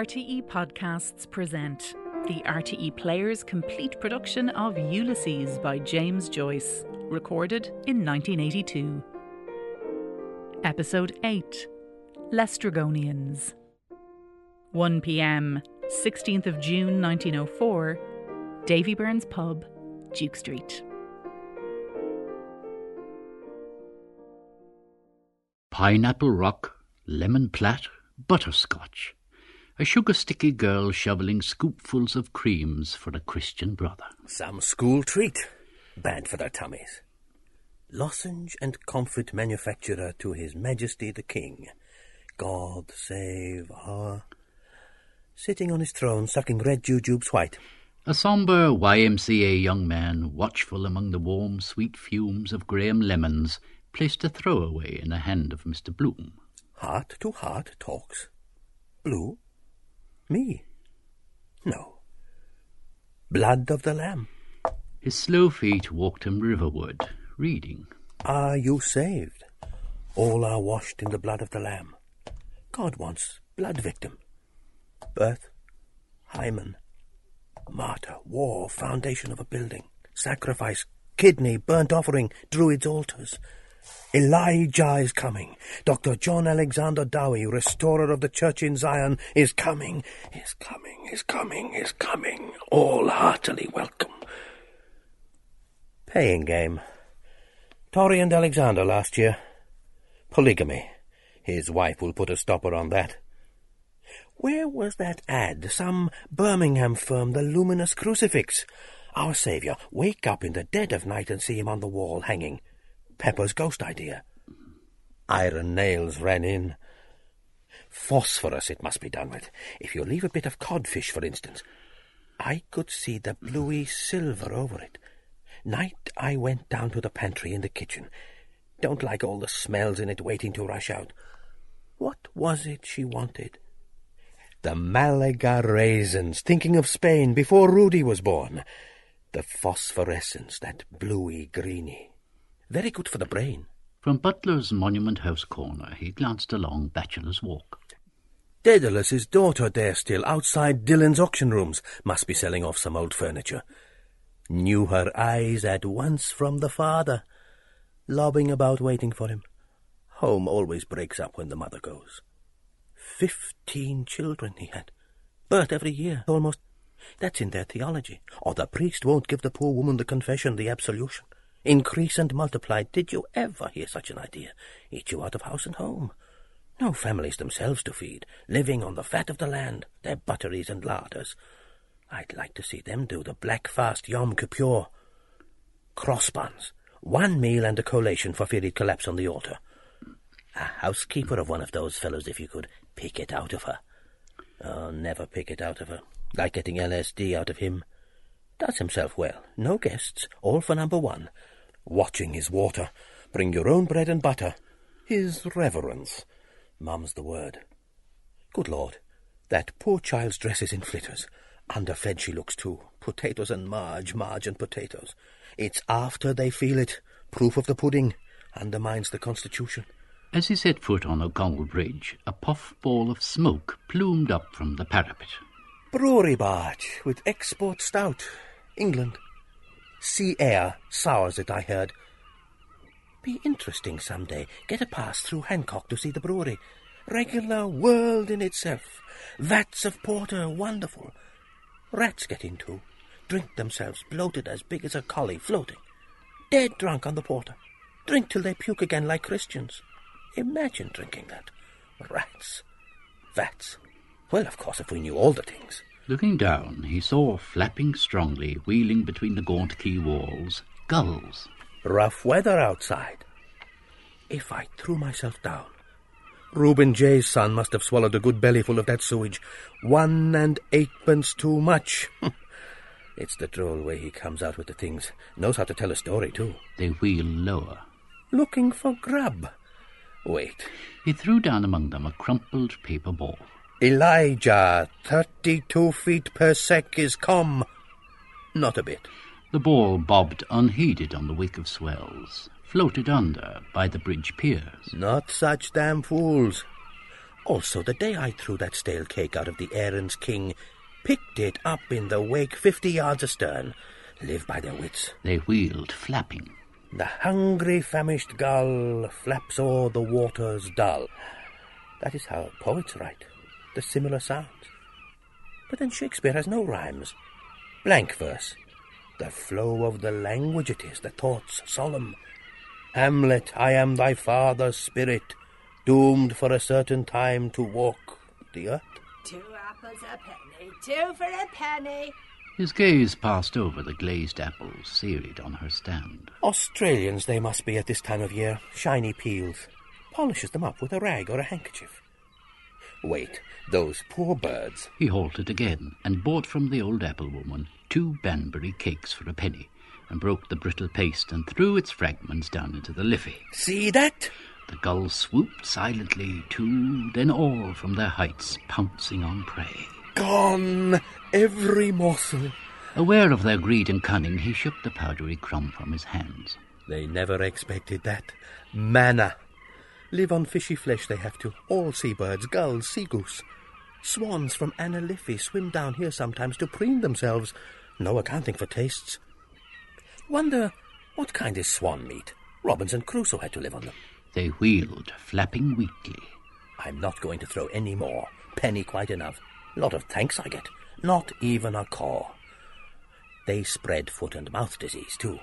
RTE Podcasts present the RTE Players' complete production of Ulysses by James Joyce, recorded in 1982. Episode 8 Lestrygonians. 1 pm, 16th of June 1904, Davy Byrne's Pub, Duke Street. Pineapple Rock, Lemon Plat, Butterscotch. A sugar sticky girl shoveling scoopfuls of creams for a Christian brother. Some school treat. Bad for their tummies. Lozenge and comfort manufacturer to His Majesty the King. God save our... Sitting on his throne, sucking red jujubes white. A sombre YMCA young man, watchful among the warm, sweet fumes of Graham Lemon's, placed a throwaway in the hand of Mr. Bloom. Heart to heart talks. Blue? Me? No. Blood of the Lamb. His slow feet walked him riverward, reading. Are you saved? All are washed in the blood of the Lamb. God wants blood victim. Birth, hymen, martyr, war, foundation of a building, sacrifice, kidney, burnt offering, druids' altars. Elijah is coming. Dr. John Alexander Dowie, restorer of the church in Zion, is coming, is coming, is coming, is coming. All heartily welcome. Paying game. Torrey and Alexander last year. Polygamy. His wife will put a stopper on that. Where was that ad? Some Birmingham firm, the Luminous Crucifix. Our Saviour, wake up in the dead of night and see him on the wall hanging. Pepper's ghost idea. Iron nails ran in. Phosphorus it must be done with. If you leave a bit of codfish, for instance. I could see the bluey silver over it. Night I went down to the pantry in the kitchen. Don't like all the smells in it waiting to rush out. What was it she wanted? The Malaga raisins, thinking of Spain before Rudy was born. The phosphorescence, that bluey greeny. Very good for the brain. From Butler's Monument House corner, he glanced along Bachelor's Walk. Dedalus's daughter there still, outside Dillon's auction rooms, must be selling off some old furniture. Knew her eyes at once from the father, lobbing about waiting for him. Home always breaks up when the mother goes. Fifteen children he had. Birth every year, almost. That's in their theology. Or the priest won't give the poor woman the confession, the absolution. Increase and multiply. Did you ever hear such an idea? Eat you out of house and home. No families themselves to feed, living on the fat of the land, their butteries and larders. I'd like to see them do the black fast Yom Kippur. Cross buns. One meal and a collation for fear he'd collapse on the altar. A housekeeper of one of those fellows, if you could pick it out of her. Oh, never pick it out of her. Like getting LSD out of him. Does himself well. No guests. All for number one. Watching his water. Bring your own bread and butter. His reverence. Mum's the word. Good Lord. That poor child's dresses in flitters. Underfed she looks too. Potatoes and marge, marge and potatoes. It's after they feel it. Proof of the pudding. Undermines the constitution. As he set foot on O'Connell Bridge, a puff ball of smoke plumed up from the parapet. Brewery barge with export stout. England. Sea air sours it, I heard. Be interesting some day. Get a pass through Hancock to see the brewery. Regular world in itself. Vats of porter, wonderful. Rats get in too. Drink themselves, bloated as big as a collie, floating. Dead drunk on the porter. Drink till they puke again like Christians. Imagine drinking that. Rats. Vats. Well, of course, if we knew all the things. Looking down, he saw, flapping strongly, wheeling between the gaunt quay walls, gulls. Rough weather outside. If I threw myself down. Reuben J's son must have swallowed a good bellyful of that sewage. One and eightpence too much. it's the droll way he comes out with the things. Knows how to tell a story, too. They wheel lower. Looking for grub. Wait. He threw down among them a crumpled paper ball. Elijah, thirty-two feet per sec is come. Not a bit. The ball bobbed unheeded on the wake of swells, floated under by the bridge piers. Not such damn fools. Also, the day I threw that stale cake out of the Erin's king, picked it up in the wake fifty yards astern. Live by their wits. They wheeled, flapping. The hungry, famished gull flaps o'er the waters dull. That is how poets write, the similar sounds. But then Shakespeare has no rhymes. Blank verse. The flow of the language it is, the thoughts solemn. Hamlet, I am thy father's spirit, doomed for a certain time to walk the earth. Two apples a penny, two for a penny. His gaze passed over the glazed apples serried on her stand. Australians they must be at this time of year, shiny peels. Polishes them up with a rag or a handkerchief. Wait, those poor birds. He halted again and bought from the old apple woman two Banbury cakes for a penny, and broke the brittle paste and threw its fragments down into the Liffey. See that? The gulls swooped silently, two, then all from their heights, pouncing on prey. Gone, every morsel. Aware of their greed and cunning, he shook the powdery crumb from his hands. They never expected that. Manna. Live on fishy flesh they have to. All seabirds, gulls, sea goose. Swans from Anna Liffey swim down here sometimes to preen themselves. No accounting for tastes. Wonder what kind is swan meat? Robinson Crusoe had to live on them. They wheeled, flapping weakly. I'm not going to throw any more. Penny quite enough. Lot of thanks I get. Not even a caw. They spread foot and mouth disease, too.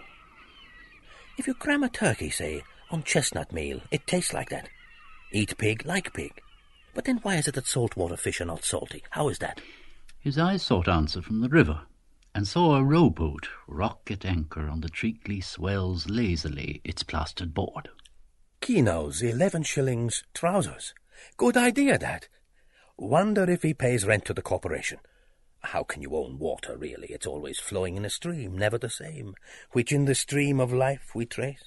If you cram a turkey, say, on chestnut meal, it tastes like that. Eat pig, like pig. But then why is it that saltwater fish are not salty? How is that? His eyes sought answer from the river, and saw a rowboat rock at anchor on the treacly swells lazily its plastered board. Kino's eleven shillings trousers. Good idea, that. Wonder if he pays rent to the corporation. How can you own water, really? It's always flowing in a stream, never the same, which in the stream of life we trace,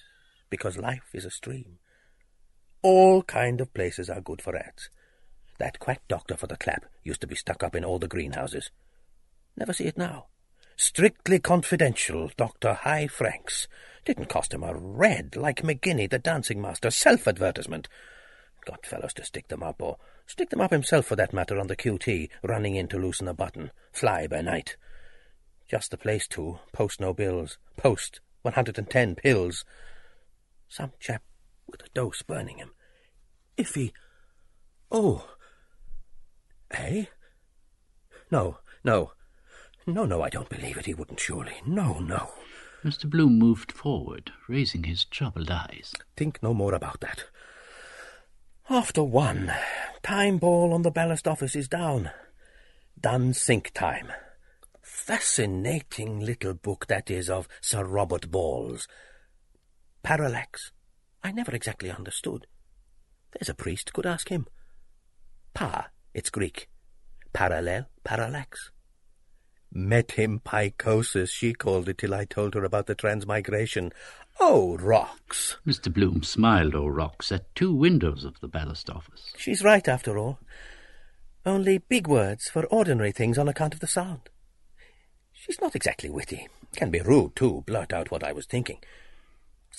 because life is a stream. All kind of places are good for ads. That quack doctor for the clap used to be stuck up in all the greenhouses. Never see it now. Strictly confidential, Dr. Hy Franks. Didn't cost him a red, like Maginni, the dancing master. Self-advertisement. Got fellows to stick them up, or stick them up himself for that matter on the QT, running in to loosen a button. Fly by night. Just the place to. Post no bills. Post 110 pills. Some chap with a dose burning him. If he... Oh. Eh? No, no. No, no, I don't believe it. He wouldn't surely. No, no. Mr. Bloom moved forward, raising his troubled eyes. Think no more about that. After one, time ball on the ballast office is down. Dunsink time. Fascinating little book that is of Sir Robert Ball's. Parallax. I never exactly understood. There's a priest could ask him. Pa, it's Greek. Parallel, parallax. Met she called it till I told her about the transmigration. Oh, rocks! Mr. Bloom smiled, oh, rocks, at two windows of the ballast office. She's right, after all. Only big words for ordinary things on account of the sound. She's not exactly witty. Can be rude, too, blurt out what I was thinking.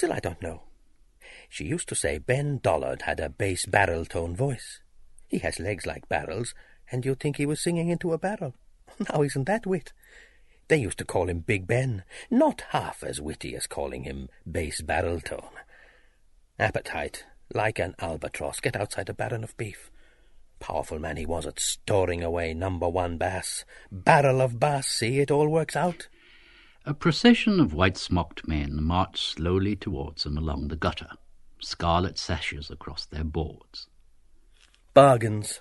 Still, I don't know. She used to say Ben Dollard had a bass barrel tone voice. He has legs like barrels, and you'd think he was singing into a barrel. Now isn't that wit? They used to call him Big Ben, not half as witty as calling him bass barrel tone. Appetite, like an albatross, get outside a baron of beef. Powerful man he was at storing away number one bass. Barrel of bass, see, it all works out. A procession of white-smocked men marched slowly towards them along the gutter, scarlet sashes across their boards. Bargains.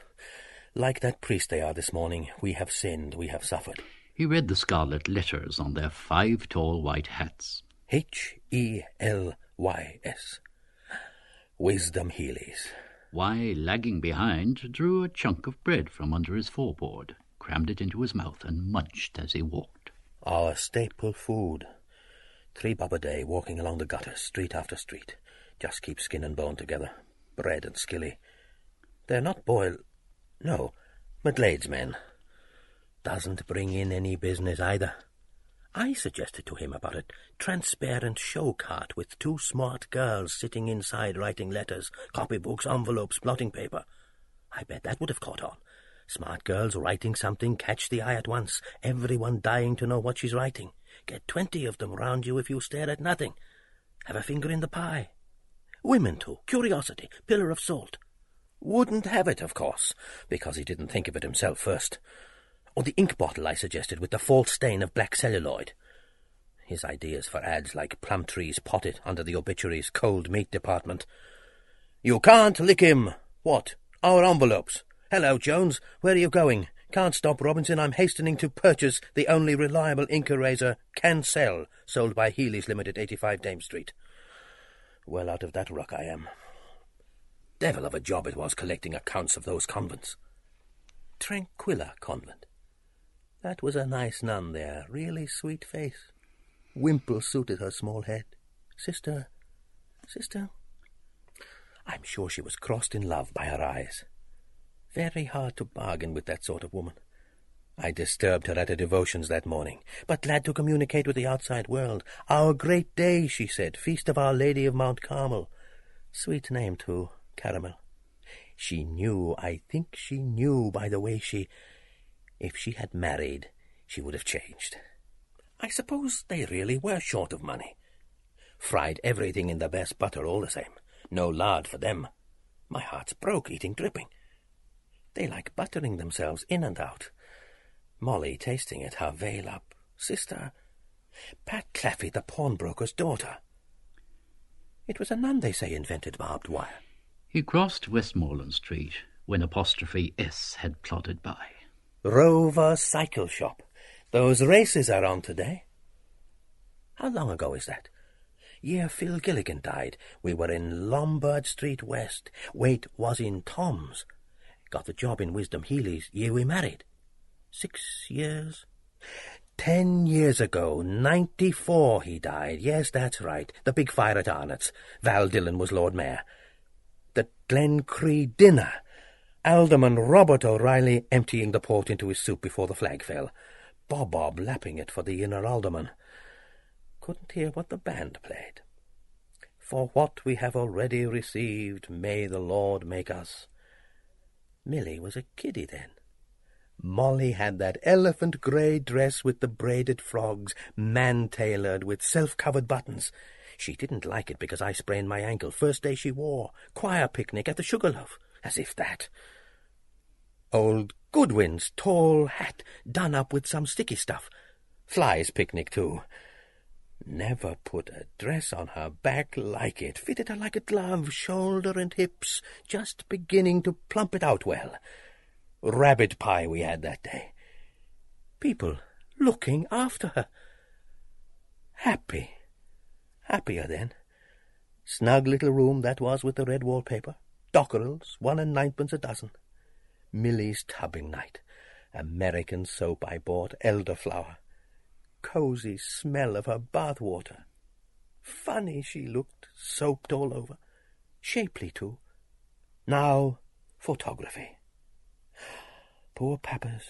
Like that priest they are this morning. We have sinned, we have suffered. He read the scarlet letters on their five tall white hats. H E L Y S. Wisdom Hely's. Y, lagging behind, drew a chunk of bread from under his foreboard, crammed it into his mouth, and munched as he walked. Our staple food. Three bob a day, walking along the gutter, street after street. Just keep skin and bone together. Bread and skilly. They're not boiled. No, McGlade's men. Doesn't bring in any business either. I suggested to him about a transparent show cart with two smart girls sitting inside writing letters, copybooks, envelopes, blotting paper. I bet that would have caught on. Smart girls writing something catch the eye at once, everyone dying to know what she's writing. Get twenty of them round you if you stare at nothing. Have a finger in the pie. Women, too. Curiosity. Pillar of salt. Wouldn't have it, of course, because he didn't think of it himself first. Or the ink bottle I suggested with the false stain of black celluloid. His ideas for ads like Plumtree's potted under the obituaries cold meat department. You can't lick him. What? Our envelopes. Hello, Jones. Where are you going? Can't stop, Robinson. I'm hastening to purchase the only reliable ink eraser can sell, sold by Hely's Limited, 85 Dame Street. Well out of that ruck I am. Devil of a job it was collecting accounts of those convents. Tranquilla Convent. That was a nice nun there, really sweet face. Wimple suited her small head. Sister, sister. I'm sure she was crossed in love by her eyes. Very hard to bargain with that sort of woman. I disturbed her at her devotions that morning, but glad to communicate with the outside world. Our great day, she said, feast of Our Lady of Mount Carmel. Sweet name, too, Caramel. She knew, I think she knew by the way she... If she had married, she would have changed. I suppose they really were short of money. Fried everything in the best butter all the same. No lard for them. My heart's broke eating dripping. They like buttering themselves in and out. Molly tasting it, her veil up. Sister, Pat Claffey, the pawnbroker's daughter. It was a nun, they say, invented barbed wire. He crossed Westmoreland Street when apostrophe S had plodded by. Rover Cycle Shop. Those races are on today. How long ago is that? Year Phil Gilligan died. We were in Lombard Street West. Wait was in Thom's. Got the job in Wisdom Hely's year we married. Six years? Ten years ago, ninety-four, he died. Yes, that's right. The big fire at Arnott's. Val Dillon was Lord Mayor. The Glencree dinner. Alderman Robert O'Reilly emptying the port into his soup before the flag fell. Bob Bob lapping it for the inner alderman. Couldn't hear what the band played. For what we have already received, may the Lord make us. Milly was a kiddie then. Molly had that elephant grey dress with the braided frogs, man-tailored with self-covered buttons. She didn't like it because I sprained my ankle first day she wore. Choir picnic at the Sugarloaf. As if that. Old Goodwin's tall hat done up with some sticky stuff. Flies picnic, too. Never put a dress on her back like it. Fitted her like a glove, shoulder and hips, just beginning to plump it out well rabbit pie we had that day. People looking after her. Happy. Happier then. Snug little room that was with the red wallpaper. Dockrell's, one and ninepence a dozen. Milly's tubbing night. American soap I bought, elderflower. Cosy smell of her bath water. Funny she looked, soaped all over. Shapely, too. Now, photography. Poor Papa's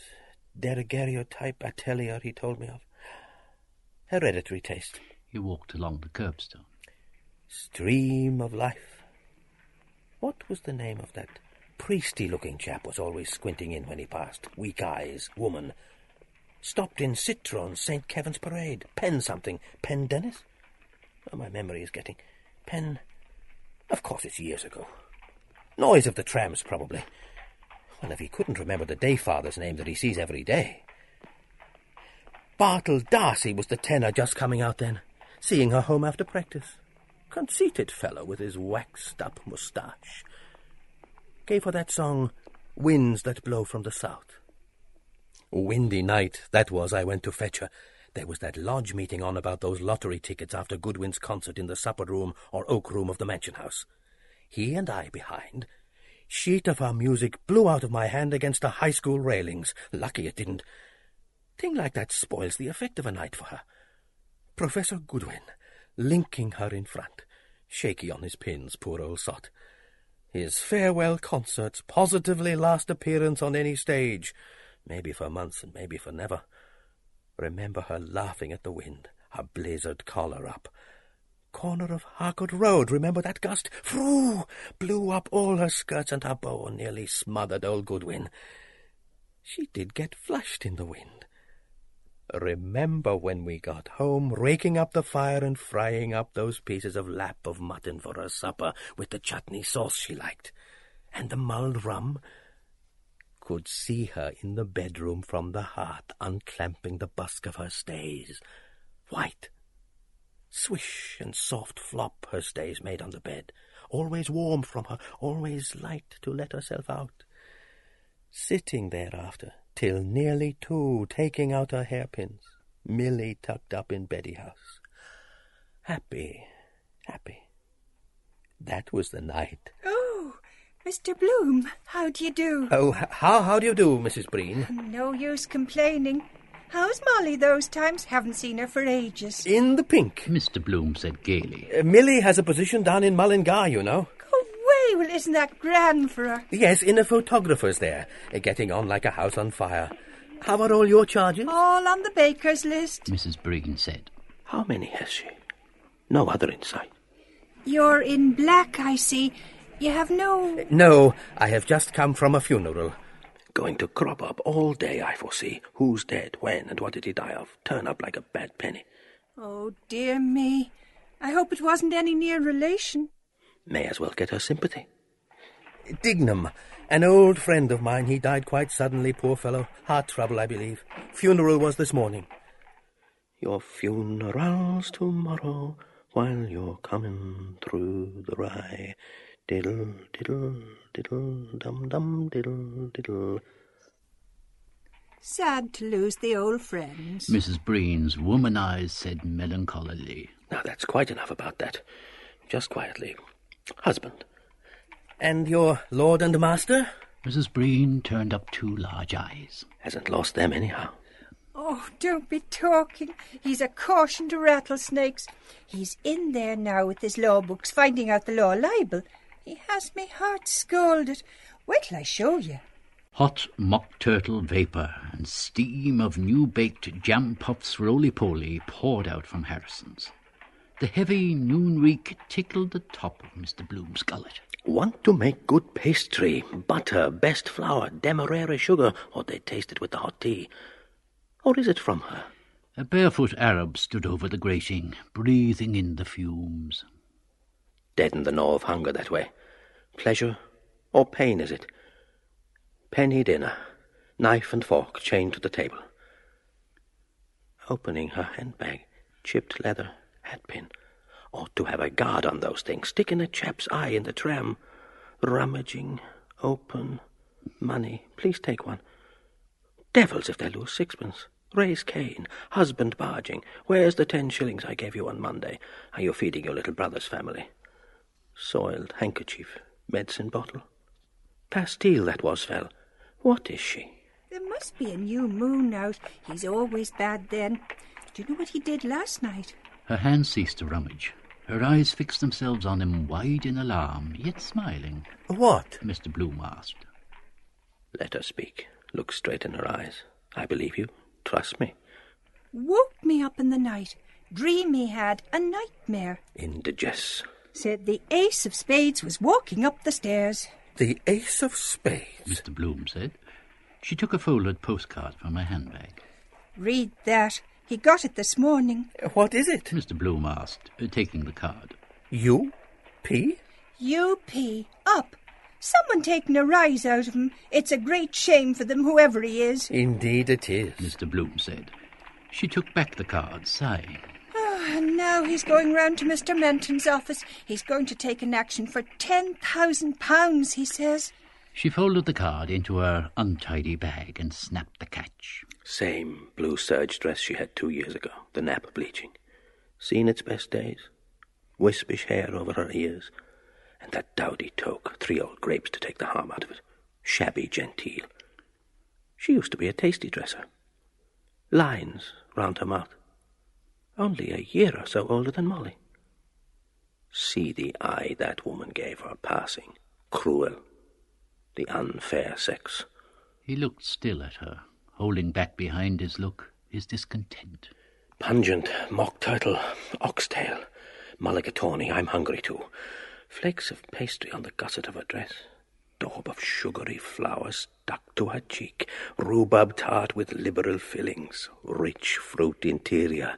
daguerreotype atelier he told me of. Hereditary taste. He walked along the curbstone. Stream of life. What was the name of that priesty-looking chap was always squinting in when he passed? Weak eyes, woman. Stopped in Citron, St. Kevin's Parade. Pen something. Pendennis? Oh, my memory is getting... Pen... Of course it's years ago. Noise of the trams, probably. Well, if he couldn't remember the day father's name that he sees every day. Bartell D'Arcy was the tenor just coming out then, seeing her home after practice. Conceited fellow with his waxed-up moustache. Gave her that song, Winds That Blow from the South. Windy night, that was, I went to fetch her. There was that lodge meeting on about those lottery tickets after Goodwin's concert in the supper room or oak room of the mansion house. He and I behind, sheet of her music blew out of my hand against the high school railings. Lucky it didn't. Thing like that spoils the effect of a night for her. Professor Goodwin, linking her in front, shaky on his pins, poor old sot. His farewell concerts, positively last appearance on any stage, maybe for months and maybe for never. Remember her laughing at the wind, her blizzard collar up. corner of Harcourt Road. Remember that gust? Froo! Blew up all her skirts and her bow nearly smothered old Goodwin. She did get flushed in the wind. Remember when we got home, raking up the fire and frying up those pieces of lap of mutton for her supper with the chutney sauce she liked, and the mulled rum? Could see her in the bedroom from the hearth, unclamping the busk of her stays. White. Swish and soft flop her stays made on the bed, always warm from her, always light to let herself out. Sitting thereafter, till nearly two, taking out her hairpins, Milly tucked up in Beddy house. Happy, happy. That was the night. Mr. Bloom, how do you do? Oh, how how do you do, Mrs. Breen? No use complaining. How's Molly those times? Haven't seen her for ages. In the pink. Mr. Bloom said gaily. Uh, Milly has a position down in Mullingar, you know. Go away. Well, isn't that grand for her? Yes, in a photographer's there, uh, getting on like a house on fire. How are all your charges? All on the baker's list. Mrs. Breen said. How many has she? No other in sight. You're in black, I see. You have no. No, I have just come from a funeral. Going to crop up all day, I foresee. Who's dead, when, and what did he die of? Turn up like a bad penny. Oh, dear me. I hope it wasn't any near relation. May as well get her sympathy. Dignam, an old friend of mine. He died quite suddenly, poor fellow. Heart trouble, I believe. Funeral was this morning. Your funeral's tomorrow, while you're coming through the rye. Diddle, diddle, diddle, dum dum, diddle, diddle. Sad to lose the old friends. Mrs. Breen's woman eyes said melancholily. Now that's quite enough about that. Just quietly. Husband. And your lord and master? Mrs. Breen turned up two large eyes. Hasn't lost them anyhow. Oh, don't be talking. He's a caution to rattlesnakes. He's in there now with his law books, finding out the law libel. He has me heart scalded. Wait till I show you. Hot mock turtle vapour and steam of new baked jam puffs roly poly poured out from Harrison's. The heavy noon reek tickled the top of Mr. Bloom's gullet. Want to make good pastry, butter, best flour, demerara sugar, or they taste it with the hot tea. Or is it from her? A barefoot Arab stood over the grating, breathing in the fumes. Deaden the gnaw of hunger that way. Pleasure or pain is it? Penny dinner, knife and fork chained to the table. Opening her handbag, chipped leather, hatpin. Ought to have a guard on those things. Stick in a chap's eye in the tram. Rummaging, open, money. Please take one. Devils if they lose sixpence. Raise Cain, husband barging. Where's the ten shillings I gave you on Monday? Are you feeding your little brother's family? Soiled handkerchief, medicine bottle. Pastille that was, fell. What is she? There must be a new moon out. He's always bad then. Do you know what he did last night? Her hands ceased to rummage. Her eyes fixed themselves on him wide in alarm, yet smiling. What? Mr. Bloom asked. Let her speak. Look straight in her eyes. I believe you. Trust me. Woke me up in the night. Dream he had a nightmare. Indigest. Said the ace of spades was walking up the stairs. The ace of spades. Mr. Bloom said. She took a folded postcard from her handbag. Read that. He got it this morning. What is it? Mr. Bloom asked, uh, taking the card. U? P? UP. Up. Someone taking a rise out of him. It's a great shame for them, whoever he is. Indeed it is. Mr. Bloom said. She took back the card, sighing. Oh, and now he's going round to Mr. Menton's office. He's going to take an action for ten thousand pounds, he says. She folded the card into her untidy bag and snapped the catch. Same blue serge dress she had two years ago, the nap bleaching. Seen its best days. Wispish hair over her ears, and that dowdy toque, three old grapes to take the harm out of it. Shabby genteel. She used to be a tasty dresser. Lines round her mouth. Only a year or so older than Molly. See the eye that woman gave her passing. Cruel. The unfair sex. He looked still at her, holding back behind his look his discontent. Pungent mock turtle, oxtail, Mulligatawny, I'm hungry too. Flakes of pastry on the gusset of her dress. Daub of sugary flour stuck to her cheek. Rhubarb tart with liberal fillings. Rich fruit interior.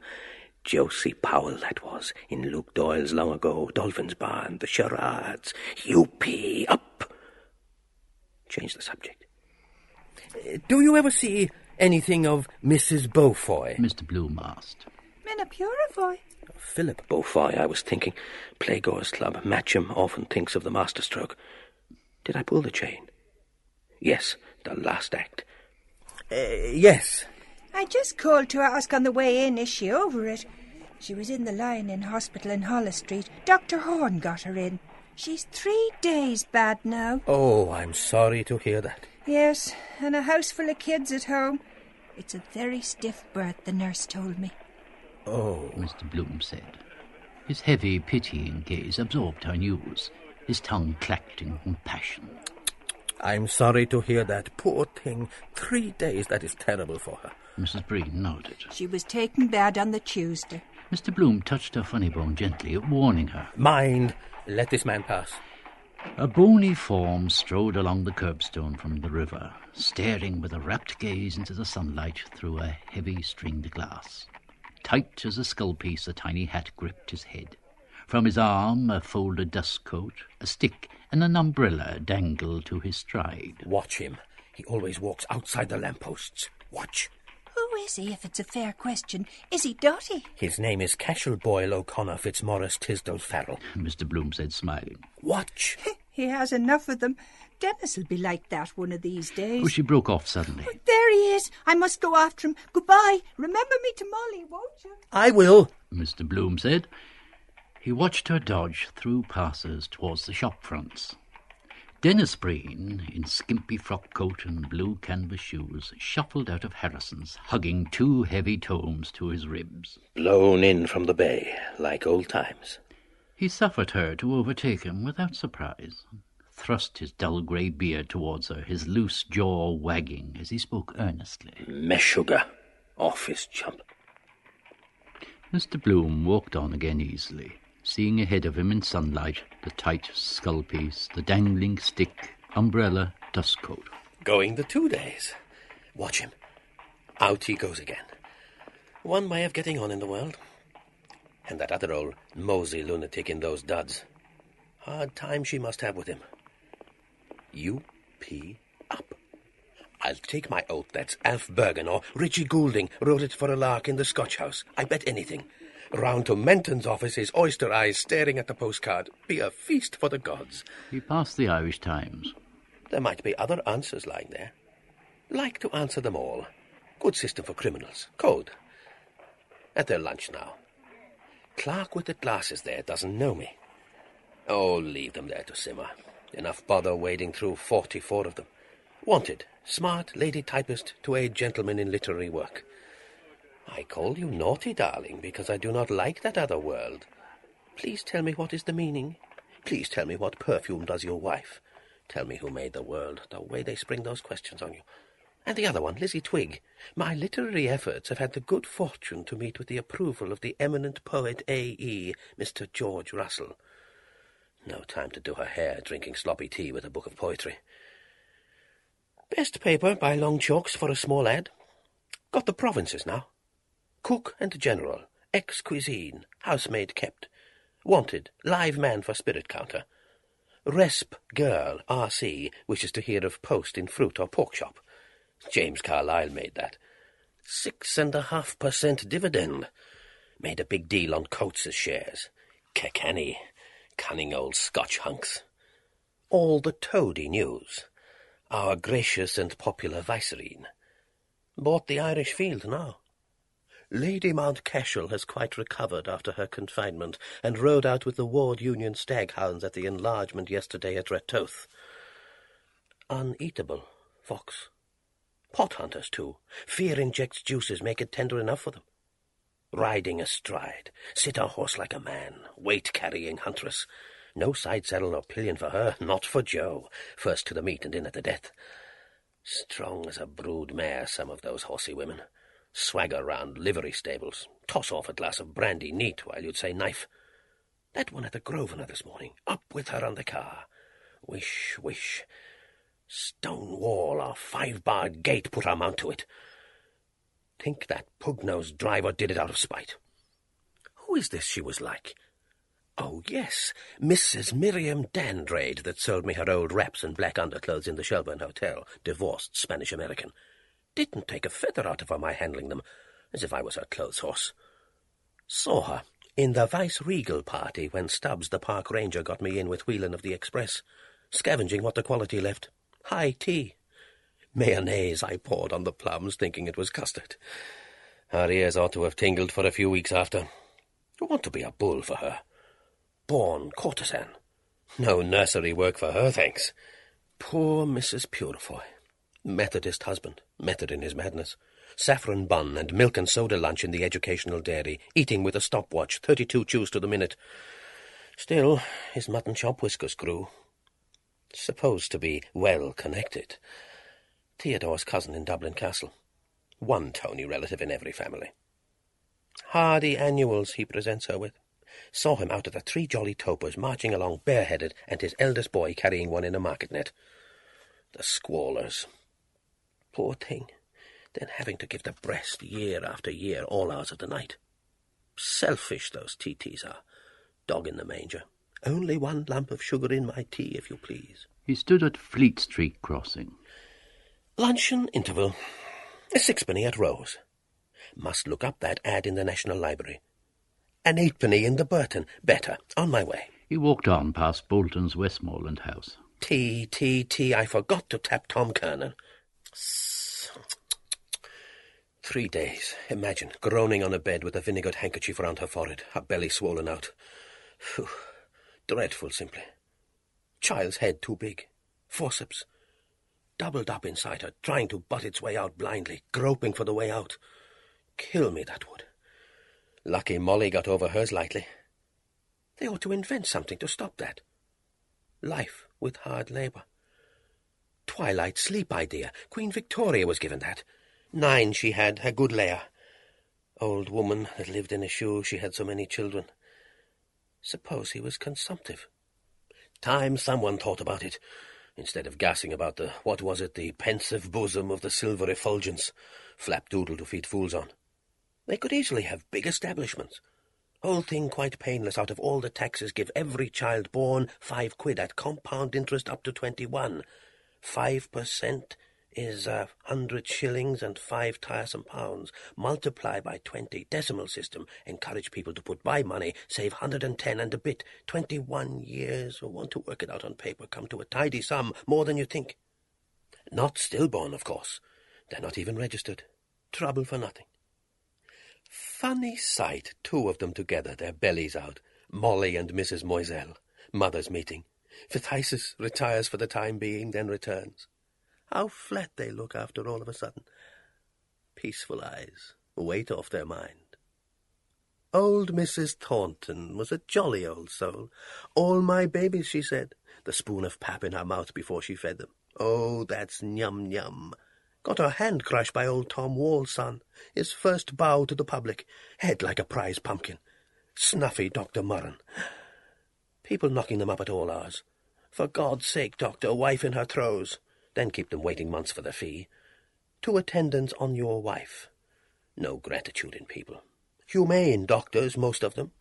Josie Powell, that was, in Luke Doyle's long ago. Dolphin's Barn, the charades. Youppi, up! Change the subject. Uh, do you ever see anything of Mrs. Beaufoy? Mr. Bloom asked. Mina Purefoy. Philip Beaufoy, I was thinking. Playgoers Club. Matcham often thinks of the masterstroke. Did I pull the chain? Yes, the last act. Uh, yes. I just called to ask on the way in, is she over it? She was in the lying-in Hospital in Holles Street. Dr. Horn got her in. She's three days bad now. Oh, I'm sorry to hear that. Yes, and a house full of kids at home. It's a very stiff birth, the nurse told me. Oh, Mr. Bloom said. His heavy, pitying gaze absorbed her news. His tongue clacked in compassion. I'm sorry to hear that. Poor thing. Three days, that is terrible for her. Mrs. Breen nodded. She was taken bad on the Tuesday. Mr. Bloom touched her funny bone gently, warning her. Mind, let this man pass. A bony form strode along the curbstone from the river, staring with a rapt gaze into the sunlight through a heavy stringed glass. Tight as a skull piece, a tiny hat gripped his head. From his arm, a folded dust coat, a stick, and an umbrella dangled to his stride. Watch him. He always walks outside the lampposts. Watch. Who is he, if it's a fair question? Is he Dotty? His name is Cashel Boyle O'Connor Fitzmaurice Tisdall Farrell. Mr. Bloom said, smiling. Watch. He has enough of them. Dennis will be like that one of these days. Oh, she broke off suddenly. Oh, there he is. I must go after him. Goodbye. Remember me to Molly, won't you? I will. Mr. Bloom said. He watched her dodge through passers towards the shop fronts. Dennis Breen, in skimpy frock coat and blue canvas shoes, shuffled out of Harrison's, hugging two heavy tomes to his ribs. Blown in from the bay, like old times. He suffered her to overtake him without surprise, thrust his dull grey beard towards her, his loose jaw wagging as he spoke earnestly. Meshuggah. Off his chump. Mr. Bloom walked on again easily, seeing ahead of him in sunlight the tight skull piece, the dangling stick, umbrella, dust coat. Going the two days. Watch him. Out he goes again. One way of getting on in the world. And that other old mosey lunatic in those duds. Hard time she must have with him. You pee up. I'll take my oath that's Alf Bergan or Richie Goulding wrote it for a lark in the Scotch House. I bet anything. Round to Menton's office, his oyster eyes staring at the postcard. Be a feast for the gods. He passed the Irish Times. There might be other answers lying there. Like to answer them all. Good system for criminals. Code. At their lunch now. Clark with the glasses there doesn't know me. Oh, leave them there to simmer. Enough bother wading through forty-four of them. Wanted. Smart lady typist to aid gentlemen in literary work. I call you naughty, darling, because I do not like that other world. Please tell me what is the meaning. Please tell me what perfume does your wife. Tell me who made the world, the way they spring those questions on you. And the other one, Lizzie Twigg. My literary efforts have had the good fortune to meet with the approval of the eminent poet A.E., Mr. George Russell. No time to do her hair drinking sloppy tea with a book of poetry. Best paper by long chalks for a small ad. Got the provinces now. Cook and general, ex-cuisine, housemaid kept. Wanted, live man for spirit counter. Resp girl, R.C., wishes to hear of post in fruit or pork shop. James Carlyle made that. Six and a half per cent dividend. Made a big deal on Coates's shares. Kilkenny. Cunning old Scotch hunks. All the toady news. Our gracious and popular Vicereine. Bought the Irish field now. Lady Mountcashel has quite recovered after her confinement, and rode out with the Ward Union staghounds at the enlargement yesterday at Ratoath. Uneatable, fox. Pot hunters, too. Fear injects juices, make it tender enough for them. Riding astride, sit a horse like a man, weight-carrying huntress. No side saddle nor pillion for her, not for Joe. First to the meat and in at the death. Strong as a brood mare, some of those horsey women. Swagger round livery stables, toss off a glass of brandy neat while you'd say knife. That one at the Grosvenor this morning. Up with her on the car. Wish, wish. Stone wall or five-barred gate put her mount to it. Think that pug-nosed driver did it out of spite. Who is this she was like? Oh, yes, Mrs. Miriam Dandrade that sold me her old wraps and black underclothes in the Shelburne Hotel, divorced Spanish-American. Didn't take a feather out of her my handling them, as if I was her clothes horse. Saw her in the Vice-Regal party when Stubbs the park ranger got me in with Whelan of the Express, scavenging what the quality left. High tea. Mayonnaise I poured on the plums, thinking it was custard. Her ears ought to have tingled for a few weeks after. I want to be a bull for her. Born courtesan. No nursery work for her, thanks. Poor Mrs. Purefoy. Methodist husband, method in his madness. Saffron bun and milk and soda lunch in the educational dairy, eating with a stopwatch, thirty-two chews to the minute. Still, his mutton chop whiskers grew. Supposed to be well connected. Theodore's cousin in Dublin Castle. One Tony relative in every family. Hardy annuals he presents her with. Saw him out of the Three Jolly Topers marching along bareheaded and his eldest boy carrying one in a market net. The squallers. Poor thing. Then having to give the breast year after year, all hours of the night. Selfish those TTs are. Dog in the manger. Only one lump of sugar in my tea, if you please. He stood at Fleet Street crossing. Luncheon interval. A sixpenny at Rowe's. Must look up that ad in the National Library. An eightpenny in the Burton. Better. On my way. He walked on past Bolton's Westmoreland house. Tea, tea, tea. I forgot to tap Tom Kernan. Three days. Imagine, groaning on a bed with a vinegared handkerchief round her forehead, her belly swollen out. Phew. Dreadful, simply. Child's head too big. Forceps. Doubled up inside her, trying to butt its way out blindly, groping for the way out. Kill me, that would. Lucky Molly got over hers lightly. They ought to invent something to stop that. Life with hard labour. Twilight sleep idea. Queen Victoria was given that. Nine she had, a good layer. Old woman that lived in a shoe, she had so many children. Suppose he was consumptive. Time someone thought about it, instead of gassing about the, what was it, the pensive bosom of the silver effulgence, flapdoodle to feed fools on. They could easily have big establishments. Whole thing quite painless out of all the taxes give every child born five quid at compound interest up to twenty-one. Five percent is a hundred shillings and five tiresome pounds. Multiply by twenty. Decimal system. Encourage people to put by money. Save hundred and ten and a bit. Twenty-one years. Want to work it out on paper come to a tidy sum, more than you think. Not stillborn, of course. They're not even registered. Trouble for nothing. Funny sight, two of them together, their bellies out. Molly and Mrs. Moisel. Mothers meeting. Phthisis retires for the time being, then returns. How flat they look after all of a sudden. Peaceful eyes, weight off their mind. Old Mrs. Thornton was a jolly old soul. All my babies, she said, the spoon of pap in her mouth before she fed them. Oh, that's nyum. Got her hand crushed by old Tom Wall's son. His first bow to the public. Head like a prize pumpkin. Snuffy Dr. Murren. People knocking them up at all hours. For God's sake, doctor, a wife in her throes. Then keep them waiting months for the fee. Two attendants on your wife. No gratitude in people. Humane doctors, most of them.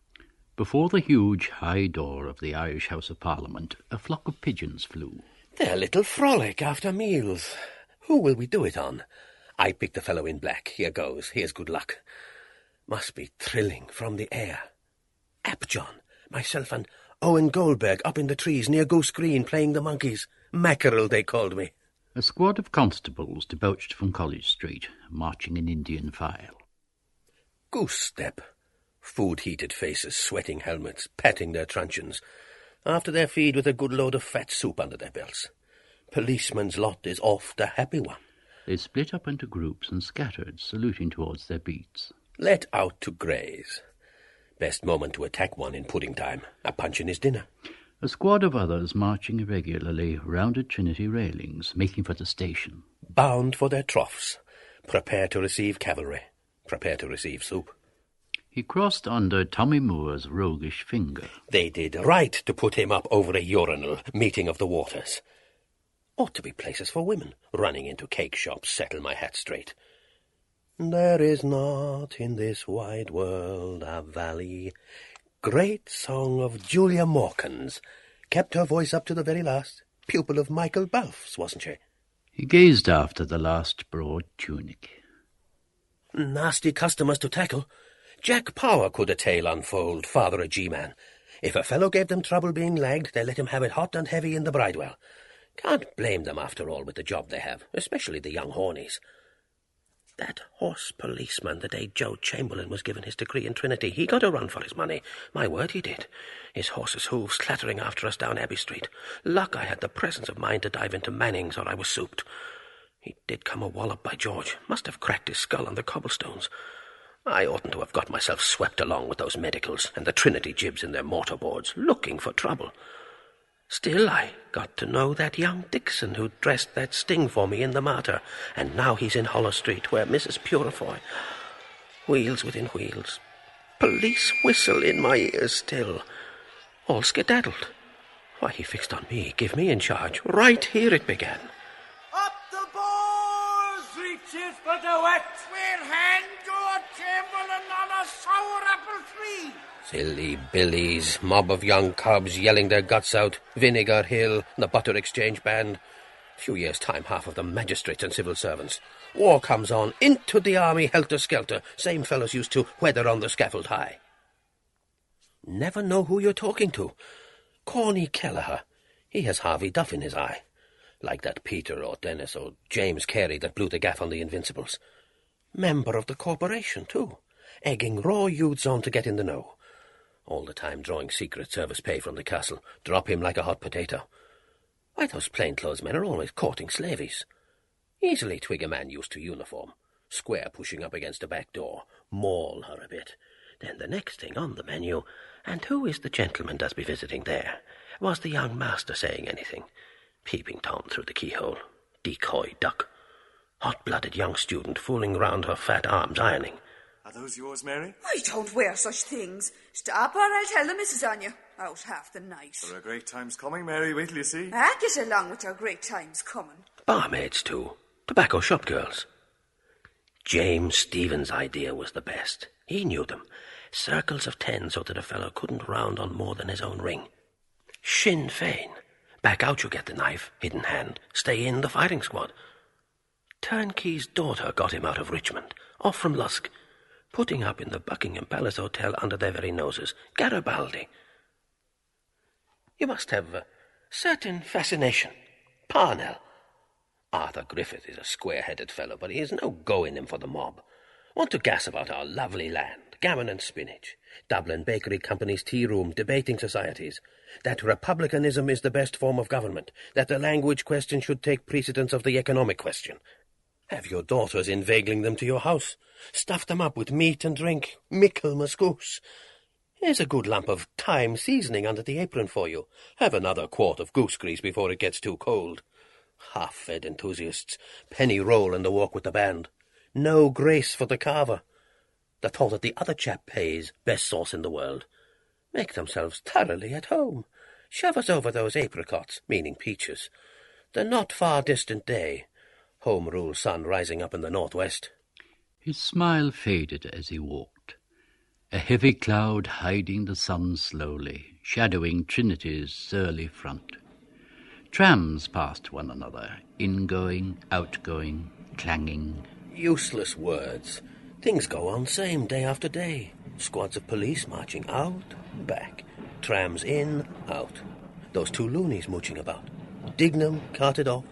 Before the huge high door of the Irish House of Parliament, a flock of pigeons flew. Their little frolic after meals. Who will we do it on? I picked the fellow in black. Here goes. Here's good luck. Must be thrilling from the air. Apjohn, myself and Owen Goldberg up in the trees near Goose Green playing the monkeys. Mackerel, they called me. A squad of constables debouched from College Street, marching in Indian file. Goose step. Food-heated faces, sweating helmets, patting their truncheons, after their feed with a good load of fat soup under their belts. Policeman's lot is off the happy one. They split up into groups and scattered, saluting towards their beats. Let out to graze. Best moment to attack one in pudding time. A punch in his dinner. A squad of others marching irregularly rounded Trinity railings, making for the station. Bound for their troughs. Prepare to receive cavalry. Prepare to receive soup. He crossed under Tommy Moore's roguish finger. They did right to put him up over a urinal, meeting of the waters. Ought to be places for women. Running into cake shops, settle my hat straight. There is not in this wide world a valley. Great song of Julia Morkan's. Kept her voice up to the very last. Pupil of Michael Balfe's, wasn't she? He gazed after the last broad tunic. Nasty customers to tackle. Jack Power could a tale unfold, father a G-man. If a fellow gave them trouble being lagged, they let him have it hot and heavy in the bridewell. Can't blame them after all with the job they have, especially the young hornies. That horse policeman the day Joe Chamberlain was given his degree in Trinity, he got a run for his money. My word, he did. His horse's hoofs clattering after us down Abbey Street. Luck I had the presence of mind to dive into Manning's or I was souped. He did come a wallop, by George. Must have cracked his skull on the cobblestones. I oughtn't to have got myself swept along with those medicals and the Trinity jibs in their mortarboards, looking for trouble. Still, I got to know that young Dixon who dressed that sting for me in the Mater, and now he's in Holles Street, where Mrs. Purefoy. Wheels within wheels. Police whistle in my ears still. All skedaddled. Why, he fixed on me, give me in charge. Right here it began. Silly billies, mob of young cubs yelling their guts out, Vinegar Hill, the Butter Exchange Band. Few years' time, half of them magistrates and civil servants. War comes on, into the army, helter-skelter, same fellows used to weather on the scaffold high. Never know who you're talking to. Corny Kelleher. He has Harvey Duff in his eye. Like that Peter or Dennis or James Carey that blew the gaff on the Invincibles. Member of the corporation, too. Egging raw youths on to get in the know. All the time drawing Secret Service pay from the castle. Drop him like a hot potato. Why, those plainclothes men are always courting slavies. Easily twig a man used to uniform. Square pushing up against a back door. Maul her a bit. Then the next thing on the menu. And who is the gentleman does be visiting there? Was the young master saying anything? Peeping Tom through the keyhole. Decoy duck. Hot-blooded young student fooling round her fat arms ironing. Are those yours, Mary? I don't wear such things. Stop or I'll tell the missus on you. Out half the night. There are great times coming, Mary. Wait till you see. Ah, get along with your great times coming. Barmaids, too. Tobacco shop girls. James Stephens' idea was the best. He knew them. Circles of ten so that a fellow couldn't round on more than his own ring. Sinn Fein. Back out you get the knife, hidden hand. Stay in the fighting squad. Turnkey's daughter got him out of Richmond, off from Lusk, putting up in the Buckingham Palace Hotel under their very noses. Garibaldi. You must have a certain fascination. Parnell. Arthur Griffith is a square-headed fellow, but he has no go in him for the mob. Want to gas about our lovely land, gammon and spinach, Dublin Bakery Company's tea room, debating societies, that republicanism is the best form of government, that the language question should take precedence of the economic question. Have your daughters inveigling them to your house. Stuff them up with meat and drink, Michaelmas goose. Here's a good lump of thyme seasoning under the apron for you. Have another quart of goose grease before it gets too cold. Half-fed enthusiasts, penny roll in the walk with the band. No grace for the carver. The thought that the other chap pays best sauce in the world. Make themselves thoroughly at home. Shove us over those apricots, meaning peaches. The not far distant day. Home rule sun rising up in the northwest. His smile faded as he walked. A heavy cloud hiding the sun slowly, shadowing Trinity's surly front. Trams passed one another, ingoing, outgoing, clanging. Useless words. Things go on same day after day. Squads of police marching out, back. Trams in, out. Those two loonies mooching about. Dignam carted off.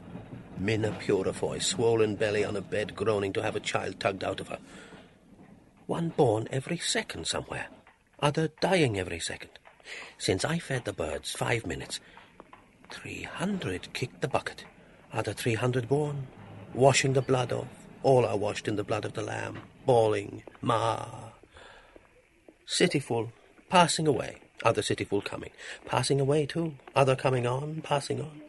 Mina Purefoy, swollen belly on a bed, groaning to have a child tugged out of her. One born every second somewhere. Other dying every second. Since I fed the birds five minutes, three hundred kicked the bucket. Other three hundred born, washing the blood off. All are washed in the blood of the Lamb, bawling, Ma. City full, passing away. Other city full coming. Passing away too. Other coming on, passing on.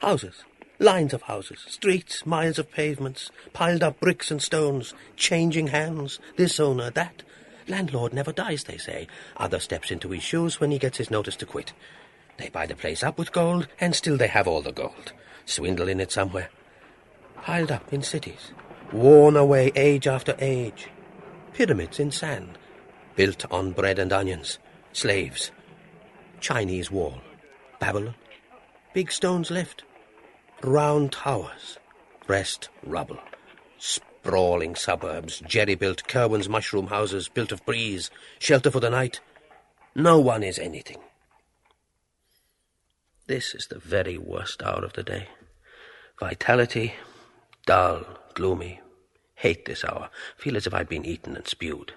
Houses. Lines of houses. Streets, miles of pavements. Piled up bricks and stones. Changing hands. This owner, that. Landlord never dies, they say. Other steps into his shoes when he gets his notice to quit. They buy the place up with gold, and still they have all the gold. Swindle in it somewhere. Piled up in cities. Worn away age after age. Pyramids in sand. Built on bread and onions. Slaves. Chinese wall. Babylon. Big stones left. Round towers. Rest rubble. Sprawling suburbs, jerry-built Kerwan's mushroom houses built of breeze, shelter for the night. No one is anything. This is the very worst hour of the day. Vitality, dull, gloomy. Hate this hour. Feel as if I'd been eaten and spewed.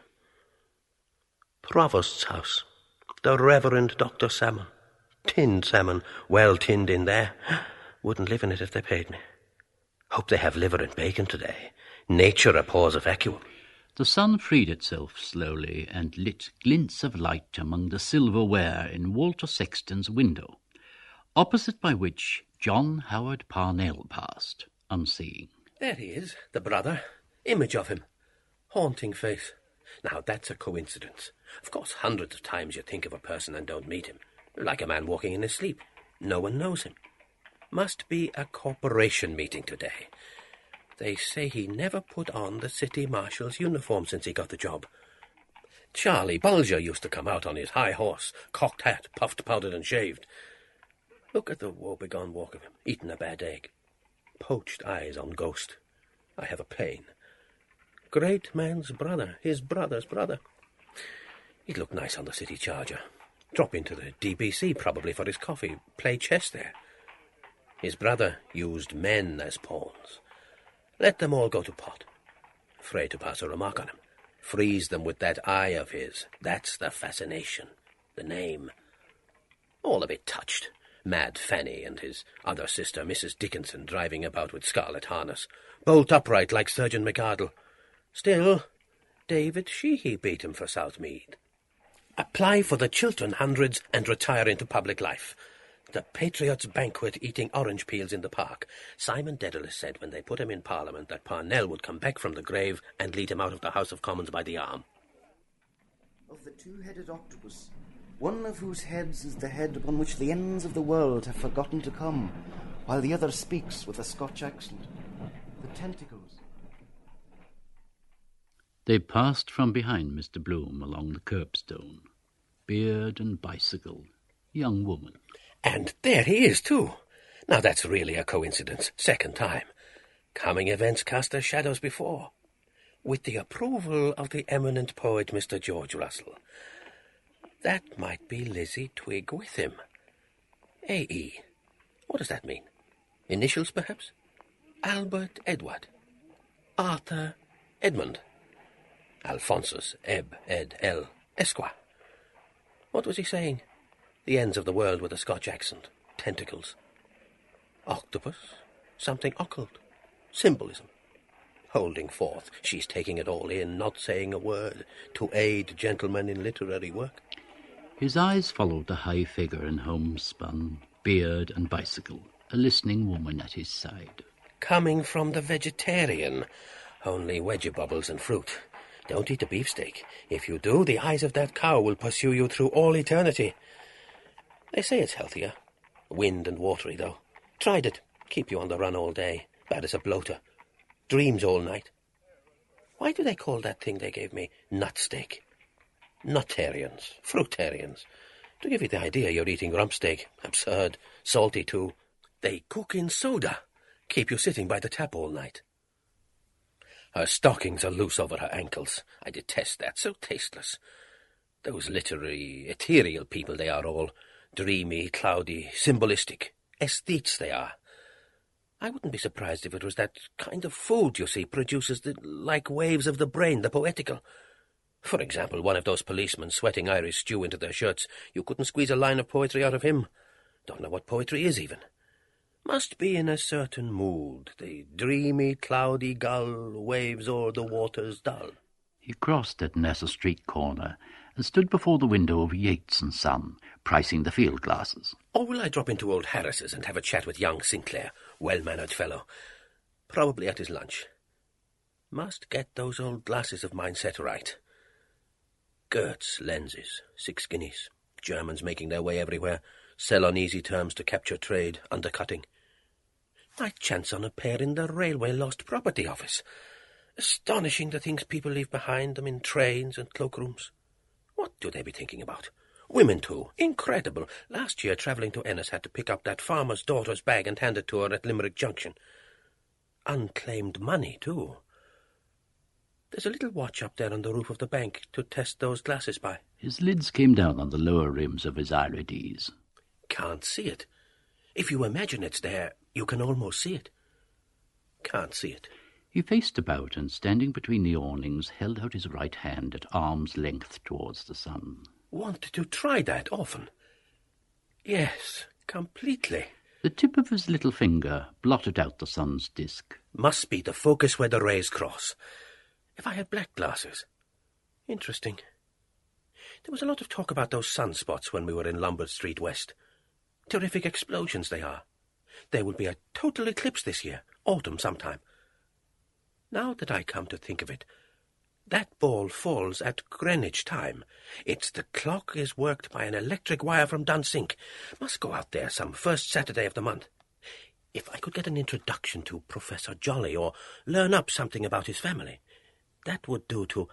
Provost's house. The Reverend Dr. Salmon. Tinned salmon, well tinned in there. Wouldn't live in it if they paid me. Hope they have liver and bacon today. Nature abhors a vacuum. The sun freed itself slowly and lit glints of light among the silverware in Walter Sexton's window, opposite by which John Howard Parnell passed, unseeing. There he is, the brother. Image of him. Haunting face. Now, that's a coincidence. Of course, hundreds of times you think of a person and don't meet him. Like a man walking in his sleep. No one knows him. Must be a corporation meeting today. They say he never put on the city marshal's uniform since he got the job. Charlie Boulger used to come out on his high horse, cocked hat, puffed, powdered, and shaved. Look at the woebegone walk of him, eating a bad egg. Poached eyes on ghost. I have a pain. Great man's brother, his brother's brother. He'd look nice on the city charger. Drop into the DBC probably for his coffee, play chess there. His brother used men as pawns. Let them all go to pot. Afraid to pass a remark on him. Freeze them with that eye of his. That's the fascination. The name. All of it touched. Mad Fanny and his other sister, Mrs. Dickinson, driving about with scarlet harness. Bolt upright like Surgeon McArdle. Still, David Sheehy beat him for South Meath. Apply for the Chiltern Hundreds and retire into public life. The Patriots' banquet eating orange peels in the park. Simon Dedalus said when they put him in Parliament that Parnell would come back from the grave and lead him out of the House of Commons by the arm. Of the two-headed octopus, one of whose heads is the head upon which the ends of the world have forgotten to come, while the other speaks with a Scotch accent. The tentacles. They passed from behind Mr. Bloom along the curbstone. Beard and bicycle. Young woman. And there he is, too. Now that's really a coincidence. Second time. Coming events cast their shadows before. With the approval of the eminent poet Mr. George Russell. That might be Lizzie Twigg with him. A.E. What does that mean? Initials, perhaps? Albert Edward. Arthur Edmund. Alphonsus Eb Ed L. Esquire. What was he saying? The ends of the world with a Scotch accent. Tentacles. Octopus. Something occult. Symbolism. Holding forth, she's taking it all in, not saying a word, to aid gentlemen in literary work. His eyes followed the high figure in homespun, beard, and bicycle, a listening woman at his side. Coming from the vegetarian. Only vegetables and fruit. Don't eat a beefsteak. If you do, the eyes of that cow will pursue you through all eternity. They say it's healthier. Wind and watery, though. Tried it. Keep you on the run all day. Bad as a bloater. Dreams all night. Why do they call that thing they gave me nut steak? Nutarians. Fruitarians. To give you the idea, you're eating rump steak. Absurd. Salty, too. They cook in soda. Keep you sitting by the tap all night. Her stockings are loose over her ankles. I detest that. So tasteless. Those literary, ethereal people they are all. Dreamy, cloudy, symbolistic. Aesthetes they are. I wouldn't be surprised if it was that kind of food, you see, produces the like waves of the brain, the poetical. For example, one of those policemen sweating Irish stew into their shirts. You couldn't squeeze a line of poetry out of him. Don't know what poetry is, even. Must be in a certain mood. The dreamy, cloudy gull waves o'er the waters dull. He crossed at Nassau Street corner and stood before the window of Yeates and Son, pricing the field glasses. Or will I drop into old Harris's and have a chat with young Sinclair, well-mannered fellow? Probably at his lunch. Must get those old glasses of mine set right. Goerz, lenses, six guineas. Germans making their way everywhere. Sell on easy terms to capture trade, undercutting. Might chance on a pair in the Railway Lost Property Office. Astonishing the things people leave behind them in trains and cloakrooms. What do they be thinking about? Women, too. Incredible. Last year, travelling to Ennis, had to pick up that farmer's daughter's bag and hand it to her at Limerick Junction. Unclaimed money, too. There's a little watch up there on the roof of the bank to test those glasses by. His lids came down on the lower rims of his irides. Can't see it. If you imagine it's there, you can almost see it. Can't see it. He faced about and, standing between the awnings, held out his right hand at arm's length towards the sun. Wanted to try that often. Yes, completely. The tip of his little finger blotted out the sun's disk. Must be the focus where the rays cross. If I had black glasses. Interesting. There was a lot of talk about those sunspots when we were in Lombard Street West. Terrific explosions they are. There will be a total eclipse this year, autumn sometime. Now that I come to think of it, that ball falls at Greenwich time. It's the clock is worked by an electric wire from Dunsink. Must go out there some first Saturday of the month. If I could get an introduction to Professor Joly or learn up something about his family, that would do to...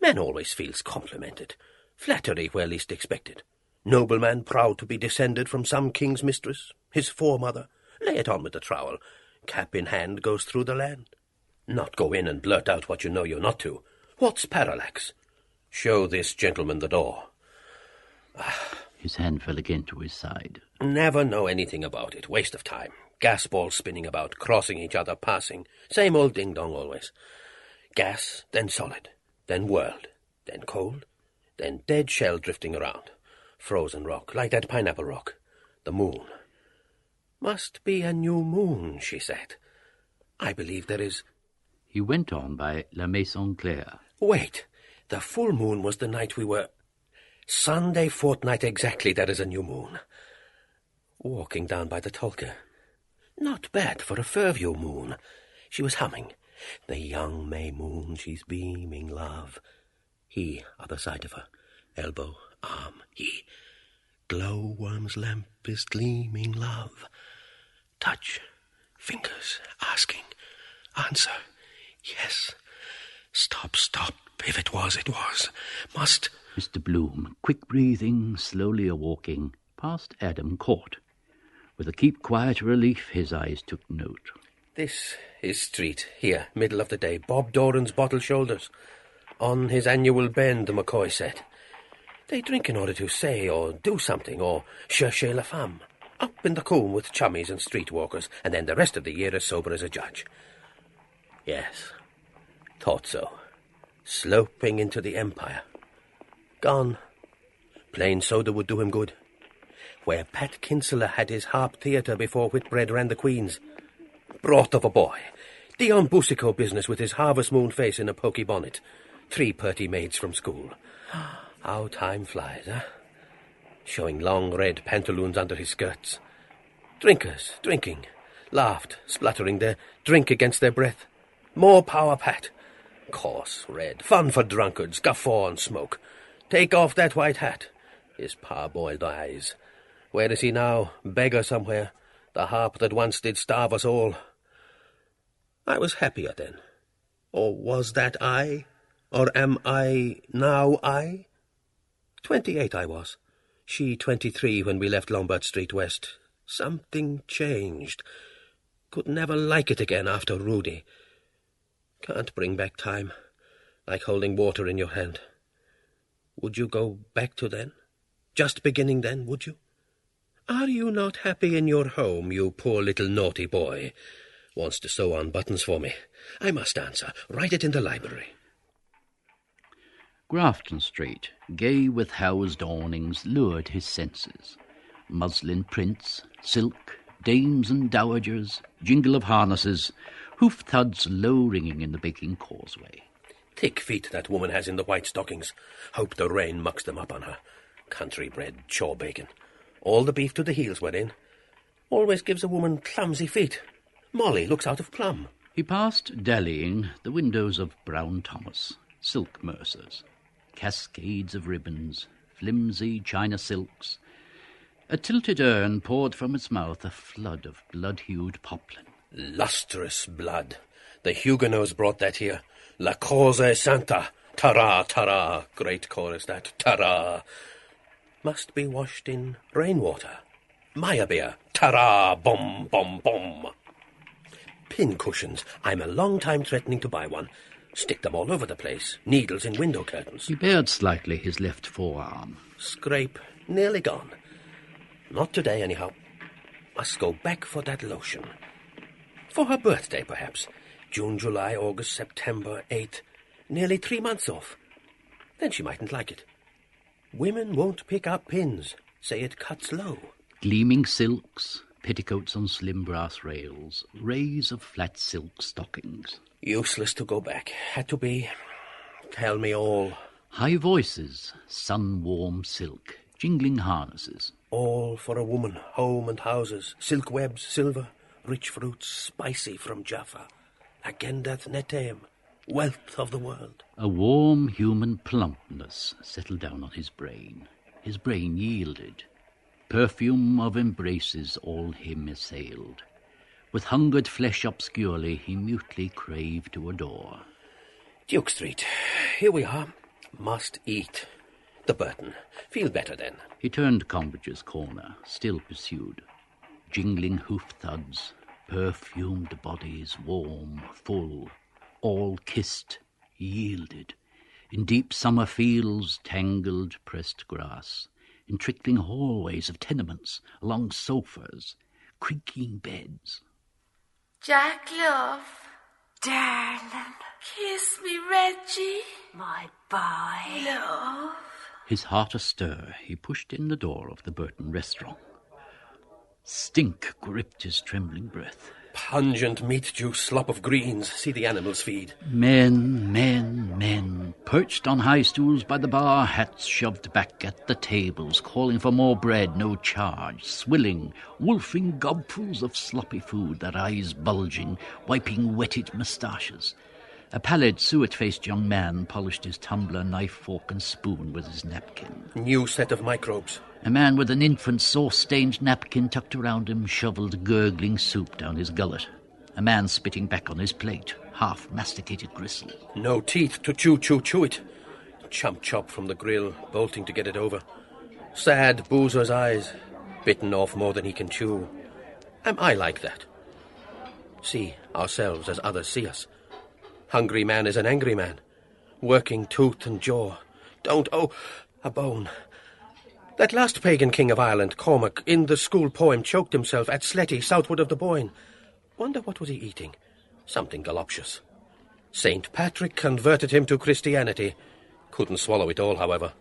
Man always feels complimented. Flattery where least expected. Nobleman proud to be descended from some king's mistress, his foremother. Lay it on with the trowel. Cap in hand goes through the land. Not go in and blurt out what you know you're not to. What's parallax? Show this gentleman the door. His hand fell again to his side. Never know anything about it. Waste of time. Gas balls spinning about, crossing each other, passing. Same old ding-dong always. Gas, then solid, then whirled, then cold, then dead shell drifting around. Frozen rock, like that pineapple rock. The moon. Must be a new moon, she said. I believe there is he went on by La Maison Claire. Wait, the full moon was the night we were... Sunday fortnight exactly, there is a new moon. Walking down by the Tolka. Not bad for a Fairview moon. She was humming. The young May moon, she's beaming love. He, other side of her. Elbow, arm, he. Glowworm's lamp is gleaming love. Touch, fingers, asking, answer. Yes. Stop, stop. If it was, it was. Must. Mr. Bloom, quick breathing, slowly a walking, past Adam Court. With a keep quiet relief, his eyes took note. This is street, here, middle of the day. Bob Doran's bottle shoulders. On his annual bend, the McCoy said. They drink in order to say or do something, or chercher la femme. Up in the coombe with chummies and streetwalkers, and then the rest of the year as sober as a judge. Yes, thought so. Sloping into the Empire. Gone. Plain soda would do him good. Where Pat Kinsella had his harp theatre before Whitbread ran the Queen's. Broth of a boy. Dion Boucicault business with his harvest moon face in a poky bonnet. Three purty maids from school. How time flies, eh? Showing long red pantaloons under his skirts. Drinkers, drinking. Laughed, spluttering their drink against their breath. More power, Pat. Coarse, red, fun for drunkards, guffaw and smoke. Take off that white hat. His parboiled eyes. Where is he now? Beggar somewhere. The harp that once did starve us all. I was happier then. Or was that I? Or am I now I? Twenty-eight I was. She twenty-three when we left Lombard Street West. Something changed. Could never like it again after Rudy. Can't bring back time, like holding water in your hand. Would you go back to then? Just beginning then, would you? Are you not happy in your home, you poor little naughty boy? Wants to sew on buttons for me. I must answer. Write it in the library. Grafton Street, gay with housed awnings, lured his senses. Muslin prints, silk, dames and dowagers, jingle of harnesses, hoof thuds low ringing in the baking causeway. Thick feet that woman has in the white stockings. Hope the rain mucks them up on her. Country bred chaw bacon. All the beef to the heels went in. Always gives a woman clumsy feet. Molly looks out of plumb. He passed, dallying, the windows of Brown Thomas, silk mercers. cascades of ribbons, flimsy china silks. A tilted urn poured from its mouth a flood of blood-hued poplin. Lustrous blood. The Huguenots brought that here. La causa è santa. Tara, tara. Great chorus that. Tara. Must be washed in rainwater. Meyerbeer. Tara, bom, bom, bom. Pin cushions. I'm a long time threatening to buy one. Stick them all over the place. Needles in window curtains. He bared slightly his left forearm. Scrape. Nearly gone. Not today, anyhow. Must go back for that lotion. For her birthday, perhaps. June, July, August, September, eight. Nearly three months off. Then she mightn't like it. Women won't pick up pins. Say it cuts low. Gleaming silks, petticoats on slim brass rails, rays of flat silk stockings. Useless to go back. Had to be. Tell me all. High voices, sun-warm silk, jingling harnesses. All for a woman. Home and houses. Silk webs, silver, rich fruits, spicy from Jaffa. Agendath Netaim. Wealth of the world. A warm human plumpness settled down on his brain. His brain yielded. Perfume of embraces all him assailed. With hungered flesh obscurely, he mutely craved to adore. Duke Street. Here we are. Must eat. The Burton. Feel better then. He turned Combridge's corner, still pursued. Jingling hoof thuds, perfumed bodies, warm, full, all kissed, yielded, in deep summer fields, tangled, pressed grass, in trickling hallways of tenements, along sofas, creaking beds. Jack, love. Darling. Kiss me, Reggie. My boy. Love. His heart astir, he pushed in the door of the Burton restaurant. Stink gripped his trembling breath. Pungent meat juice, slop of greens. See the animals feed. Men, men, men, perched on high stools by the bar, hats shoved back at the tables, calling for more bread, no charge, swilling, wolfing gobfuls of sloppy food, their eyes bulging, wiping wetted moustaches. A pallid, suet-faced young man polished his tumbler, knife, fork, and spoon with his napkin. New set of microbes. A man with an infant sauce-stained napkin tucked around him shoveled gurgling soup down his gullet. A man spitting back on his plate, half-masticated gristle. No teeth to chew, chew, chew it. Chump chop from the grill, bolting to get it over. Sad boozer's eyes, bitten off more than he can chew. Am I like that? See ourselves as others see us. Hungry man is an angry man, working tooth and jaw. Don't, oh, a bone. That last pagan king of Ireland, Cormac, in the school poem choked himself at Sletty, southward of the Boyne. Wonder what was he eating? Something galoptious. Saint Patrick converted him to Christianity. Couldn't swallow it all, however.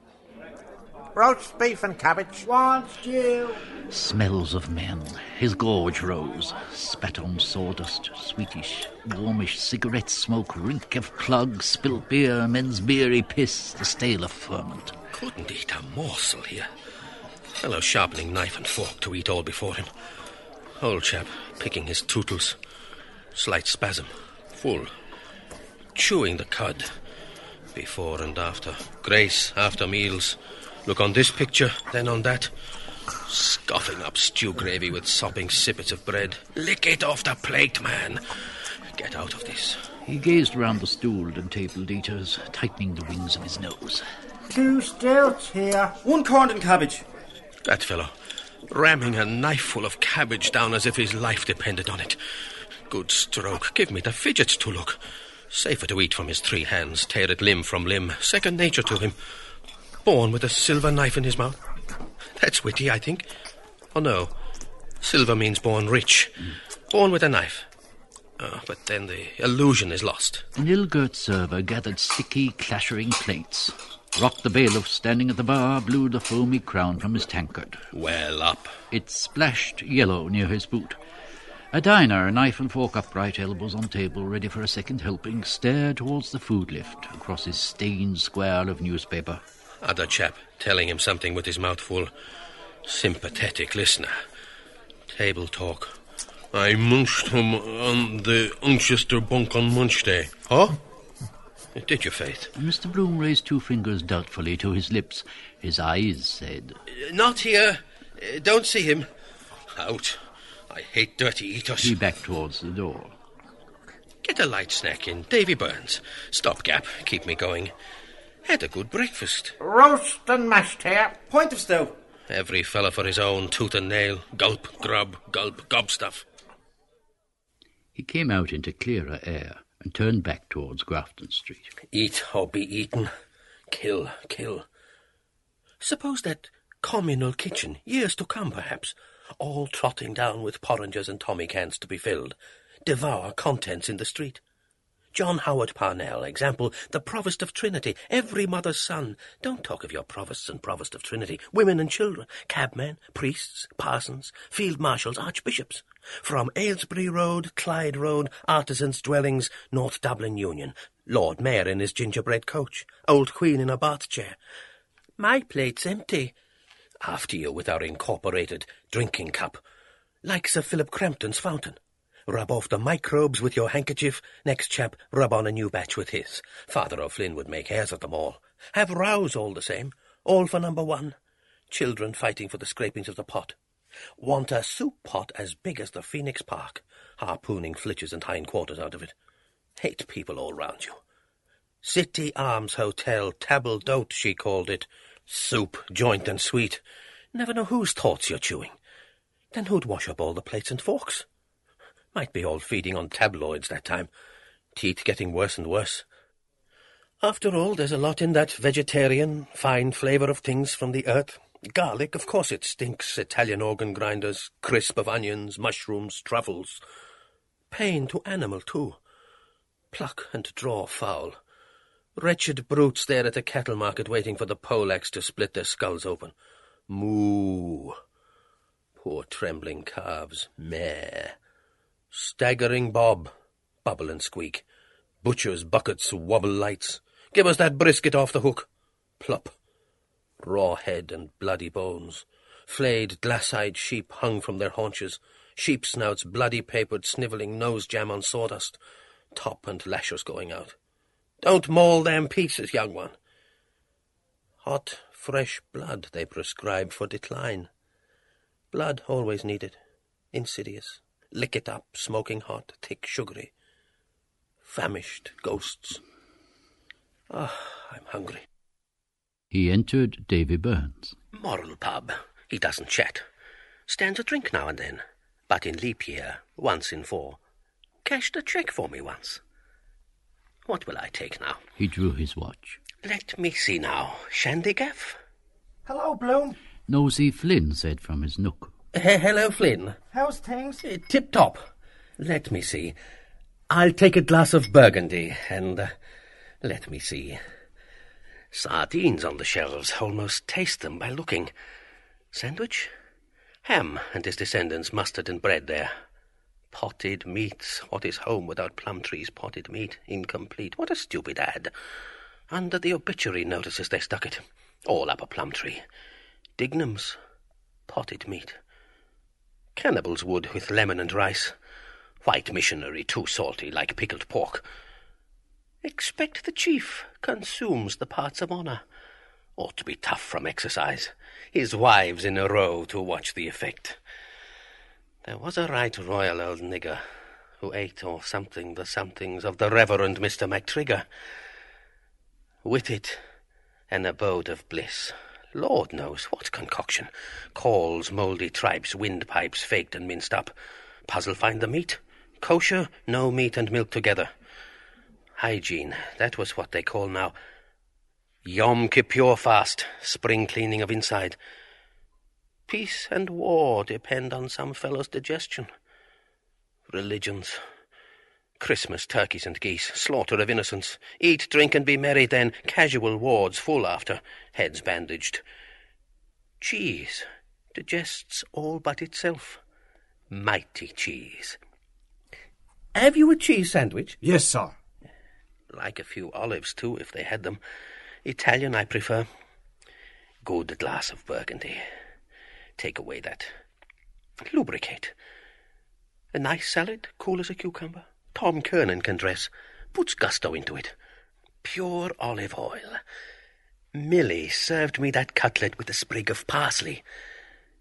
Roast beef and cabbage. One stew. Smells of men. His gorge rose. Spat on sawdust, sweetish, warmish cigarette smoke, reek of plugs, spilt beer, men's beery piss, the stale of ferment. Couldn't eat a morsel here. Fellow sharpening knife and fork to eat all before him. Old chap picking his tootles. Slight spasm. Full. Chewing the cud. Before and after. Grace after meals. Look on this picture, then on that. Scoffing up stew gravy with sopping sippets of bread. Lick it off the plate, man. Get out of this. He gazed round the stooled and tabled eaters, tightening the wings of his nose. Two stilts here. One corned and cabbage. That fellow, ramming a knifeful of cabbage down as if his life depended on it. Good stroke. Give me the fidgets to look. Safer to eat from his three hands, tear it limb from limb. Second nature to him. Born with a silver knife in his mouth. That's witty, I think. Oh, no. Silver means born rich. Born with a knife. Oh, but then the illusion is lost. An ill-girt server gathered sticky, clattering plates. Rock the bailiff, standing at the bar, blew the foamy crown from his tankard. Well up. It splashed yellow near his boot. A diner, knife and fork upright, elbows on table, ready for a second helping, stared towards the food lift across his stained square of newspaper. Other chap telling him something with his mouth full. Sympathetic listener. Table talk. I munched him on the Unchester bunk on munch day. Huh? Did you, Faith? Mr. Bloom raised two fingers doubtfully to his lips. His eyes said, Not here. Don't see him. Out. I hate dirty eaters. He backed towards the door. Get a light snack in. Davy Byrne's. Stopgap. Keep me going. Had a good breakfast. Roast and mashed here. Point of stout. Every fella for his own tooth and nail. Gulp, grub, gulp, gob stuff. He came out into clearer air and turned back towards Grafton Street. Eat or be eaten. Kill, kill. Suppose that communal kitchen, years to come perhaps, all trotting down with porringers and tommy cans to be filled, devour contents in the street. John Howard Parnell, example, the Provost of Trinity, every mother's son. Don't talk of your Provosts and Provost of Trinity, women and children, cabmen, priests, parsons, field marshals, archbishops. From Aylesbury Road, Clyde Road, artisans' dwellings, North Dublin Union, Lord Mayor in his gingerbread coach, old Queen in a bath chair. My plate's empty. After you with our incorporated drinking cup, like Sir Philip Crampton's fountain. Rub off the microbes with your handkerchief. Next chap, rub on a new batch with his. Father O'Flynn would make hares of them all. Have rows all the same. All for number one. Children fighting for the scrapings of the pot. Want a soup pot as big as the Phoenix Park. Harpooning flitches and hindquarters out of it. Hate people all round you. City Arms Hotel, table d'hote, she called it. Soup, joint and sweet. Never know whose thoughts you're chewing. Then who'd wash up all the plates and forks? Might be all feeding on tabloids that time. Teeth getting worse and worse. After all, there's a lot in that vegetarian, fine flavour of things from the earth. Garlic, of course it stinks. Italian organ grinders, crisp of onions, mushrooms, truffles. Pain to animal, too. Pluck and draw fowl. Wretched brutes there at the cattle market waiting for the poleaxe to split their skulls open. Moo. Poor trembling calves. Meh. Staggering bob. Bubble and squeak. Butcher's buckets wobble lights. Give us that brisket off the hook. Plop. Raw head and bloody bones. Flayed, glass-eyed sheep hung from their haunches. Sheep snouts bloody-papered, snivelling nose jam on sawdust. Top and lashes going out. Don't maul them pieces, young one. Hot, fresh blood they prescribe for decline. Blood always needed. Insidious. Lick it up, smoking hot, thick, sugary. Famished ghosts. Ah, I'm hungry. He entered Davy Byrne's. Moral pub. He doesn't chat. Stands a drink now and then. But in leap year, once in four. Cashed a cheque for me once. What will I take now? He drew his watch. Let me see now. Shandygaff? Hello, Bloom. Nosey Flynn said from his nook. He- hello, Flynn. How's things? Uh, Tip top. Let me see. I'll take a glass of burgundy and uh, let me see. Sardines on the shelves. Almost taste them by looking. Sandwich? Ham and his descendants, mustard and bread there. Potted meats. What is home without Plumtree's? potted meat? Incomplete. What a stupid ad. Under the obituary notices they stuck it. All up a plum tree. Dignam's. Potted meat. Cannibal's would with lemon and rice. White missionary, too salty, like pickled pork. Expect the chief consumes the parts of honour. Ought to be tough from exercise. His wives in a row to watch the effect. There was a right royal old nigger who ate or something the somethings of the Reverend Mr. MacTrigger. With it, an abode of bliss. Lord knows what concoction. Cauls, mouldy tripes, windpipes faked and minced up. Puzzle find the meat. Kosher, no meat and milk together. Hygiene, that was what they call now. Yom Kippur fast, spring cleaning of inside. Peace and war depend on some fellow's digestion. Religions. Christmas turkeys and geese, slaughter of innocents. Eat, drink, and be merry then. Casual wards full after, heads bandaged. Cheese digests all but itself. Mighty cheese. Have you a cheese sandwich? Yes, sir. Like a few olives, too, if they had them. Italian, I prefer. Good glass of burgundy. Take away that. Lubricate. A nice salad, cool as a cucumber. Tom Kernan can dress. Puts gusto into it. pure olive oil. Milly served me that cutlet with a sprig of parsley.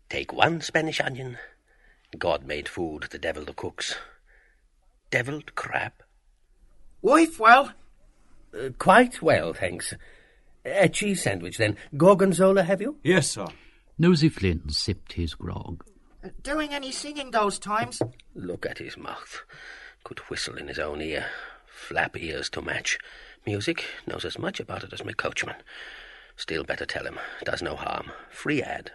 Take one Spanish onion. God made food, the devil the cooks. Devilled crab. Wife well? Uh, quite well, thanks. A cheese sandwich, then. Gorgonzola, have you? Yes, sir. Nosey Flynn sipped his grog. Doing any singing those times? Look at his mouth. Could whistle in his own ear. Flap ears to match. Music knows as much about it as my coachman. Still better tell him. Does no harm. Free ad.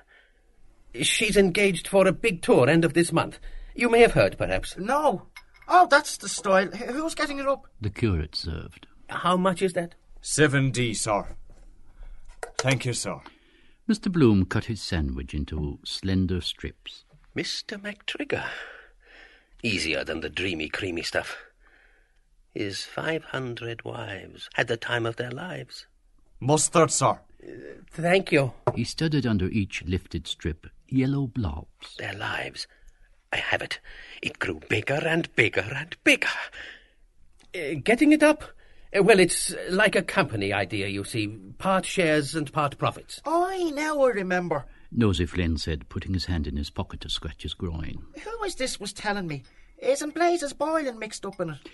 She's engaged for a big tour end of this month. You may have heard, perhaps. No. Oh, that's the story. Who's getting it up? The curate served. How much is that? Seven D, sir. Thank you, sir. Mr. Bloom cut his sandwich into slender strips. Mr. MacTrigger. Easier than the dreamy, creamy stuff. His five hundred wives had the time of their lives. Mustard, sir. Thank you. He studied under each lifted strip yellow blobs. Their lives. I have it. It grew bigger and bigger and bigger. Uh, getting it up? Uh, well, it's like a company idea, you see. Part shares and part profits. I now remember. Nosey Flynn said, putting his hand in his pocket to scratch his groin. Who was this was telling me? Isn't Blazes Boylan mixed up in it?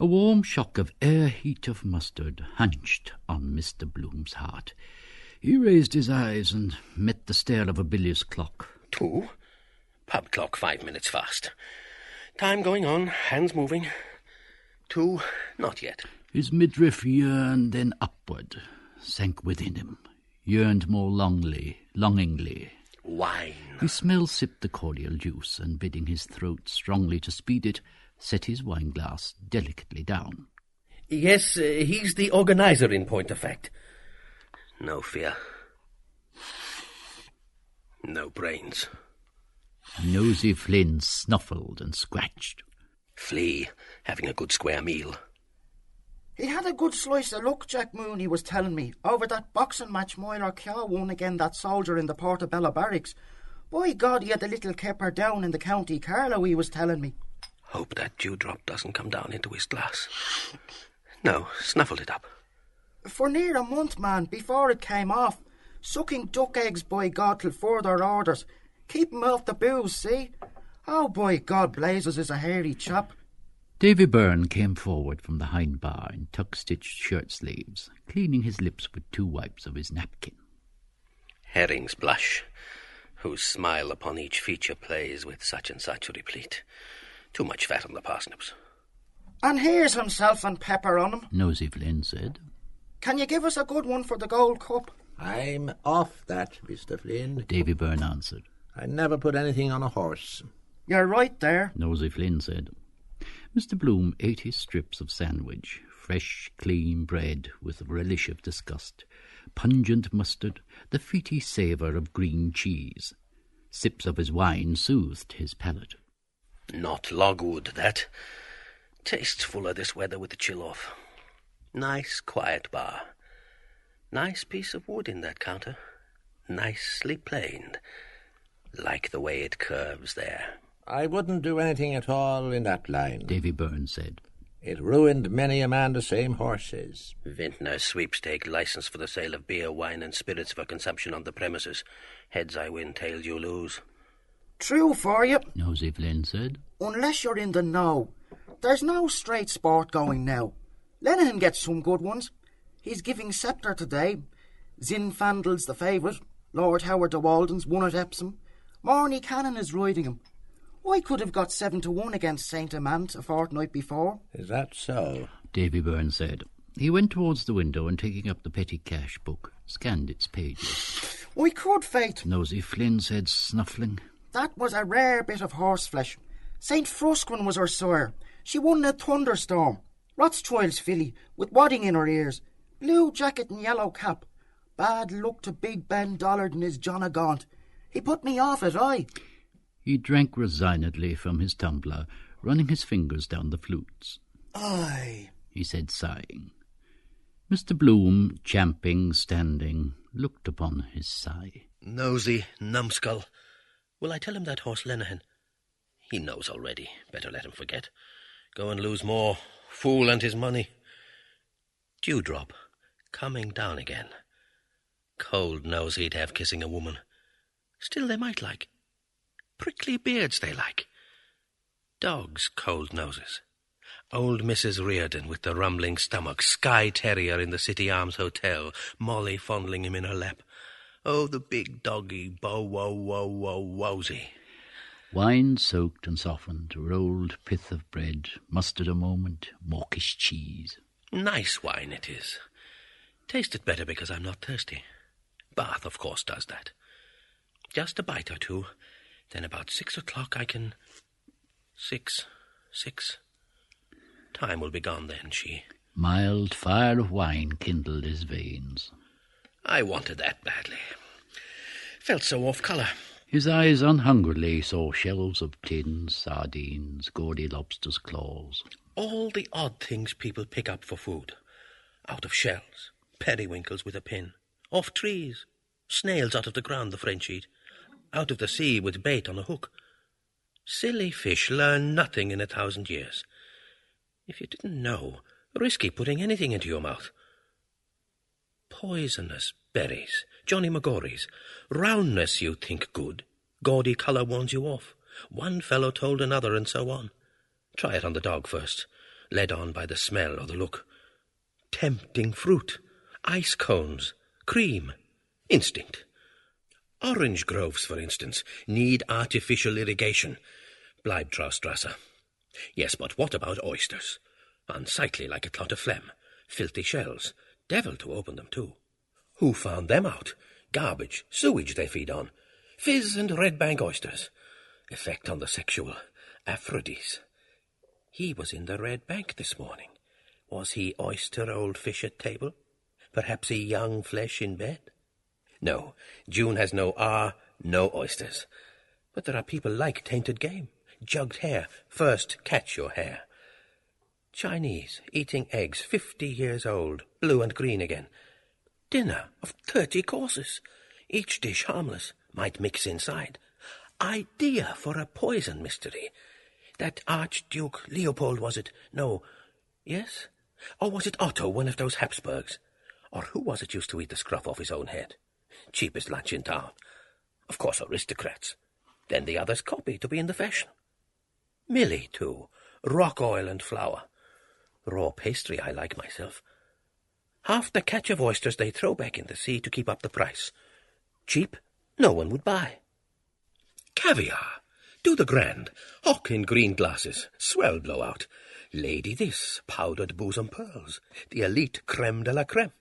A warm shock of air heat of mustard hunched on Mr. Bloom's heart. He raised his eyes and met the stare of a bilious clock. Two. Pub clock five minutes fast. Time going on, hands moving. Two, not yet. His midriff yearned then upward, sank within him, yearned more longly, longingly. Wine. He smell sipped the cordial juice, and bidding his throat strongly to speed it, set his wine glass delicately down. Yes, uh, he's the organizer in point of fact. No fear. No brains. Nosey Flynn snuffled and scratched. Flea, having a good square meal. He had a good slice of luck, Jack Mooney was telling me, over that boxing match Myler Keogh won again that soldier in the Portobello barracks. By God, he had a little kipper down in the County Carlow, he was telling me. Hope that dewdrop doesn't come down into his glass. No, snuffled it up. For near a month, man, before it came off. Sucking duck eggs, by God, till further orders. Keep him off the booze, see? Oh, by God, Blazes is a hairy chap. Davy Byrne came forward from the hind bar in tuck-stitched shirt sleeves, cleaning his lips with two wipes of his napkin. Herring's blush, whose smile upon each feature plays with such and such a replete. Too much fat on the parsnips. And here's himself and pepper on him. Nosey Flynn said. Can you give us a good one for the Gold Cup? I'm off that, Mr. Flynn. Davy Byrne answered. I never put anything on a horse. You're right there. Nosey Flynn said. Mr. Bloom ate his strips of sandwich, fresh, clean bread with a relish of disgust, pungent mustard, the feety savour of green cheese. Sips of his wine soothed his palate. Not logwood, that. Tastes fuller this weather with the chill off. Nice, quiet bar. Nice piece of wood in that counter. Nicely planed. Like the way it curves there. I wouldn't do anything at all in that line. Davy Byrne said. It ruined many a man the same horses. Vintner's sweepstake license for the sale of beer, wine, and spirits for consumption on the premises. Heads I win, tails you lose. True for you. Nosey Flynn said. Unless you're in the know. There's no straight sport going now. Lenehan gets some good ones. He's giving Sceptre today. Zinfandel's the favourite. Lord Howard de Walden's won at Epsom. Morny Cannon is riding him. Oh, I could have got seven to one against Saint Amant a fortnight before. Is that so? Davy Byrne said. He went towards the window and taking up the petty cash book, scanned its pages. I could, Faith. Nosey Flynn said, snuffling. That was a rare bit of horseflesh. Saint Frusquin was her sire. She won in a thunderstorm. Rothschild's filly, with wadding in her ears. Blue jacket and yellow cap. Bad luck to Big Ben Dollard and his John o' Gaunt. He put me off it, I. He drank resignedly from his tumbler, running his fingers down the flutes. Aye, he said, sighing. Mr. Bloom, champing, standing, looked upon his sigh. Nosy numbskull. Will I tell him that horse Lenehan? He knows already. Better let him forget. Go and lose more. Fool and his money. Dewdrop, coming down again. Cold nose he'd have kissing a woman. Still they might like. Prickly beards they like. Dogs, cold noses. Old Mrs. Riordan with the rumbling stomach, Skye Terrier in the City Arms Hotel, Molly fondling him in her lap. Oh, the big doggy, bow wow wow wow wowsy. Wine soaked and softened, rolled pith of bread, mustard a moment, mawkish cheese. Nice wine it is. Tasted better because I'm not thirsty. Bath, of course, does that. Just a bite or two. Then about six o'clock I can. Six. Six. Time will be gone then, she. Mild fire of wine kindled his veins. I wanted that badly. Felt so off colour. His eyes unhungrily saw shelves of tins, sardines, gaudy lobster's claws. All the odd things people pick up for food. Out of shells, periwinkles with a pin, off trees, snails out of the ground, the French eat, out of the sea with bait on a hook. Silly fish learn nothing in a thousand years. If you didn't know, risky putting anything into your mouth. Poisonous berries, Johnny Magories. Roundness you think good. Gaudy colour warns you off. One fellow told another, and so on. Try it on the dog first, led on by the smell or the look. Tempting fruit, ice cones, cream, instinct. Orange groves, for instance, need artificial irrigation. Bleibtreustrasse. Yes, but what about oysters? Unsightly like a clot of phlegm. Filthy shells. Devil to open them, too. Who found them out? Garbage, sewage they feed on. Fizz and Redbank oysters. Effect on the sexual. Aphrodis. He was in the Redbank this morning. Was he oyster old fish at table? Perhaps a young flesh in bed? No, June has no R, no oysters. But there are people like tainted game. Jugged hare. First catch your hare. Chinese, eating eggs, fifty years old, blue and green again. Dinner of thirty courses, each dish harmless, might mix inside. Idea for a poison mystery. That Archduke Leopold, was it? No. Yes? Or was it Otto, one of those Habsburgs? Or who was it used to eat the scruff off his own head? Cheapest lunch in town. Of course, aristocrats. Then the others copy to be in the fashion. Milly, too. Rock oil and flour. Raw pastry I like myself. Half the catch of oysters they throw back in the sea to keep up the price. Cheap, no one would buy. Caviar. Do the grand. Hock in green glasses. Swell blowout. Lady this. Powdered bosom pearls. The elite creme de la creme.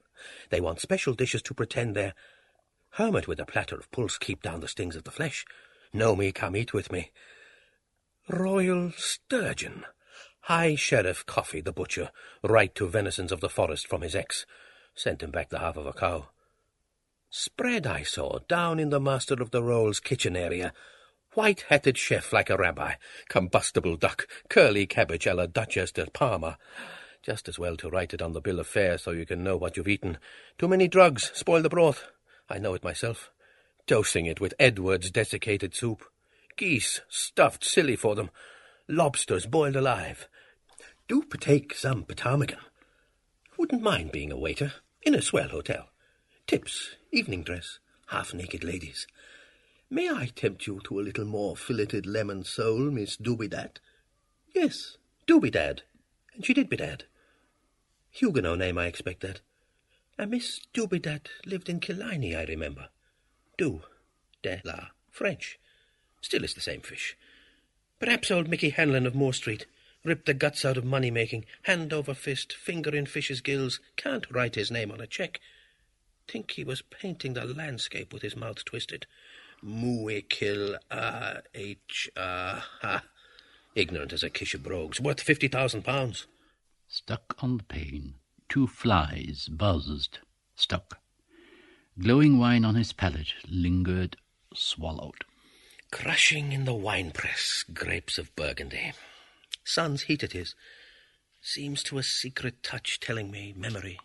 They want special dishes to pretend they're... Hermit with a platter of pulse keep down the stings of the flesh. Know me, come eat with me. Royal sturgeon. High Sheriff Coffey, the butcher, right to venisons of the forest from his ex. Sent him back the half of a cow. Spread I saw down in the Master of the Rolls kitchen area. White-hatted chef like a rabbi. Combustible duck. Curly cabbage a la Duchess de Parma. Just as well to write it on the bill of fare so you can know what you've eaten. Too many drugs spoil the broth. I know it myself. Dosing it with Edward's desiccated soup. Geese stuffed silly for them. Lobsters boiled alive. Do partake some ptarmigan. Wouldn't mind being a waiter in a swell hotel. Tips, evening dress, half-naked ladies. May I tempt you to a little more filleted lemon sole, Miss Dubedat? Yes, Dubedad. And she did bedad. Huguenot name, I expect that. A Miss Dubedat lived in Killiney, I remember. Du, de la, French. Still is the same fish. Perhaps old Mickey Hanlon of Moore Street ripped the guts out of money-making, hand over fist, finger in fish's gills, can't write his name on a cheque. Think he was painting the landscape with his mouth twisted. Muekil ah h ah ha. Ignorant as a kish of brogues, worth fifty thousand pounds. Stuck on the pane, two flies buzzed, stuck. Glowing wine on his palate lingered, swallowed. Crushing in the wine press, grapes of Burgundy. Sun's heat it is. Seems to a secret touch telling me memory.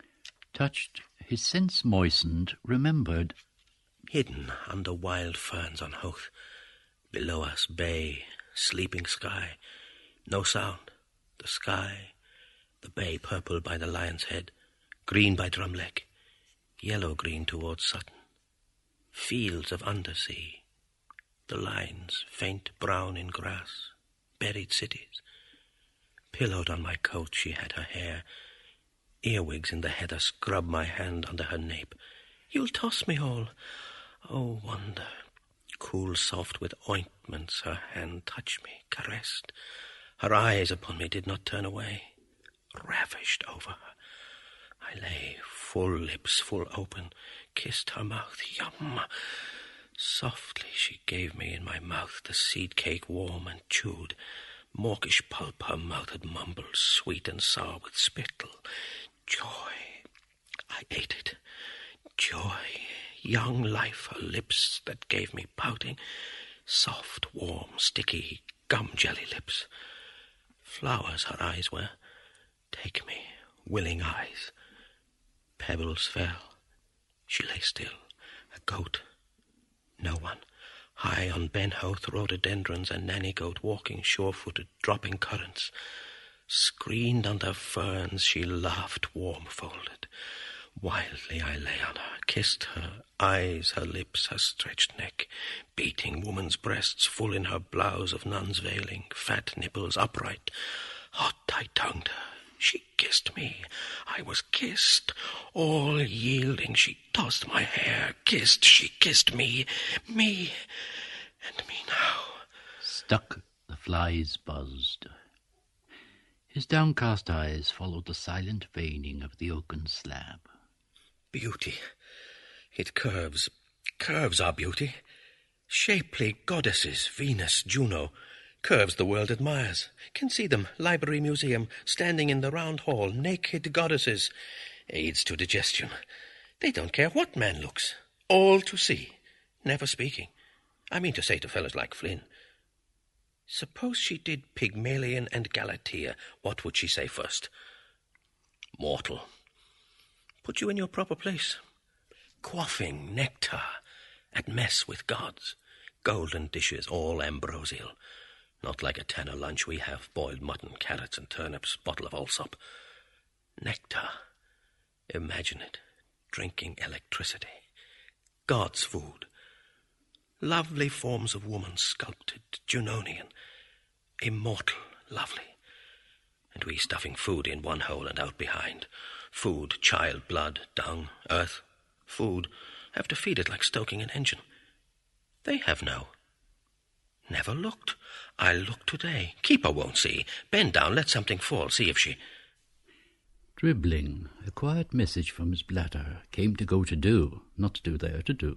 Touched, his sense moistened, remembered. Hidden under wild ferns on Howth. Below us, bay, sleeping sky. No sound. The sky, the bay purple by the lion's head. Green by Drumleck, yellow-green towards Sutton. Fields of undersea, the lines faint brown in grass, buried cities. Pillowed on my coat she had her hair, earwigs in the heather scrub my hand under her nape. You'll toss me all. Oh, wonder, cool soft with ointments, her hand touched me, caressed. Her eyes upon me did not turn away, ravished over her. I lay, full lips full open, kissed her mouth. Yum! Softly she gave me in my mouth the seed cake warm and chewed. Mawkish pulp her mouth had mumbled, sweet and sour with spittle. Joy! I ate it. Joy! Young life, her lips that gave me pouting. Soft, warm, sticky, gum jelly lips. Flowers her eyes were. Take me, willing eyes. Pebbles fell. She lay still, a goat. No one. High on Ben Howth rhododendrons and nanny goat walking sure-footed, dropping currants. Screened under ferns, she laughed warm-folded. Wildly I lay on her, kissed her eyes, her lips, her stretched neck, beating woman's breasts full in her blouse of nun's veiling, fat nipples upright. Hot I tongued her. She kissed me. I was kissed. All yielding, she tossed my hair. Kissed, she kissed me. Me. And me now. Stuck, the flies buzzed. His downcast eyes followed the silent veining of the oaken slab. Beauty. It curves. Curves are beauty. Shapely goddesses, Venus, Juno. Curves the world admires. Can see them, library museum, standing in the round hall, naked goddesses. Aids to digestion. They don't care what man looks. All to see. Never speaking. I mean to say to fellows like Flynn. Suppose she did Pygmalion and Galatea, what would she say first? Mortal. Put you in your proper place. Quaffing nectar at mess with gods. Golden dishes, all ambrosial. Not like a tenner lunch we have boiled mutton, carrots, and turnips, bottle of Allsop. Nectar. Imagine it. Drinking electricity. God's food. Lovely forms of woman sculpted, Junonian. Immortal, lovely. And we stuffing food in one hole and out behind. Food, child blood, dung, earth. Food. Have to feed it like stoking an engine. They have no. Never looked. I'll look today. Keeper won't see. Bend down, let something fall, see if she. Dribbling, a quiet message from his bladder, came to go to do, not to do there to do.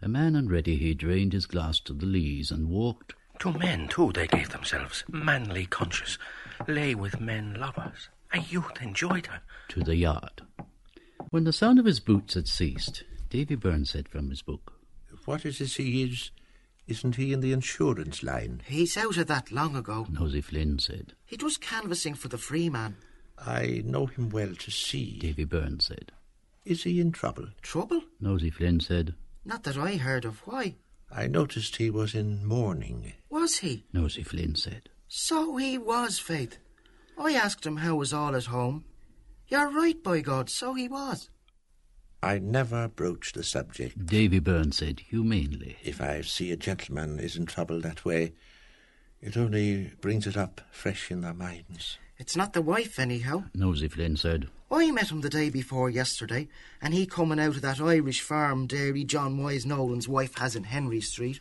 A man unready, he drained his glass to the lees and walked. To men, too, they gave themselves, manly conscious. Lay with men lovers. A youth enjoyed her. To the yard. When the sound of his boots had ceased, Davy Byrne said from his book, What is this he is? Isn't he in the insurance line? He's out of that long ago. Nosey Flynn said. He was canvassing for the Freeman. I know him well to see. Davy Byrne said. Is he in trouble? Trouble? Nosey Flynn said. Not that I heard of. Why? I noticed he was in mourning. Was he? Nosey Flynn said. So he was, Faith. I asked him how was all at home. You're right, by God, so he was. I never broach the subject. Davy Byrne said humanely. If I see a gentleman is in trouble that way, it only brings it up fresh in their minds. It's not the wife, anyhow. Nosey Flynn said. I met him the day before yesterday, and he coming out of that Irish farm dairy John Wise Nolan's wife has in Henry Street,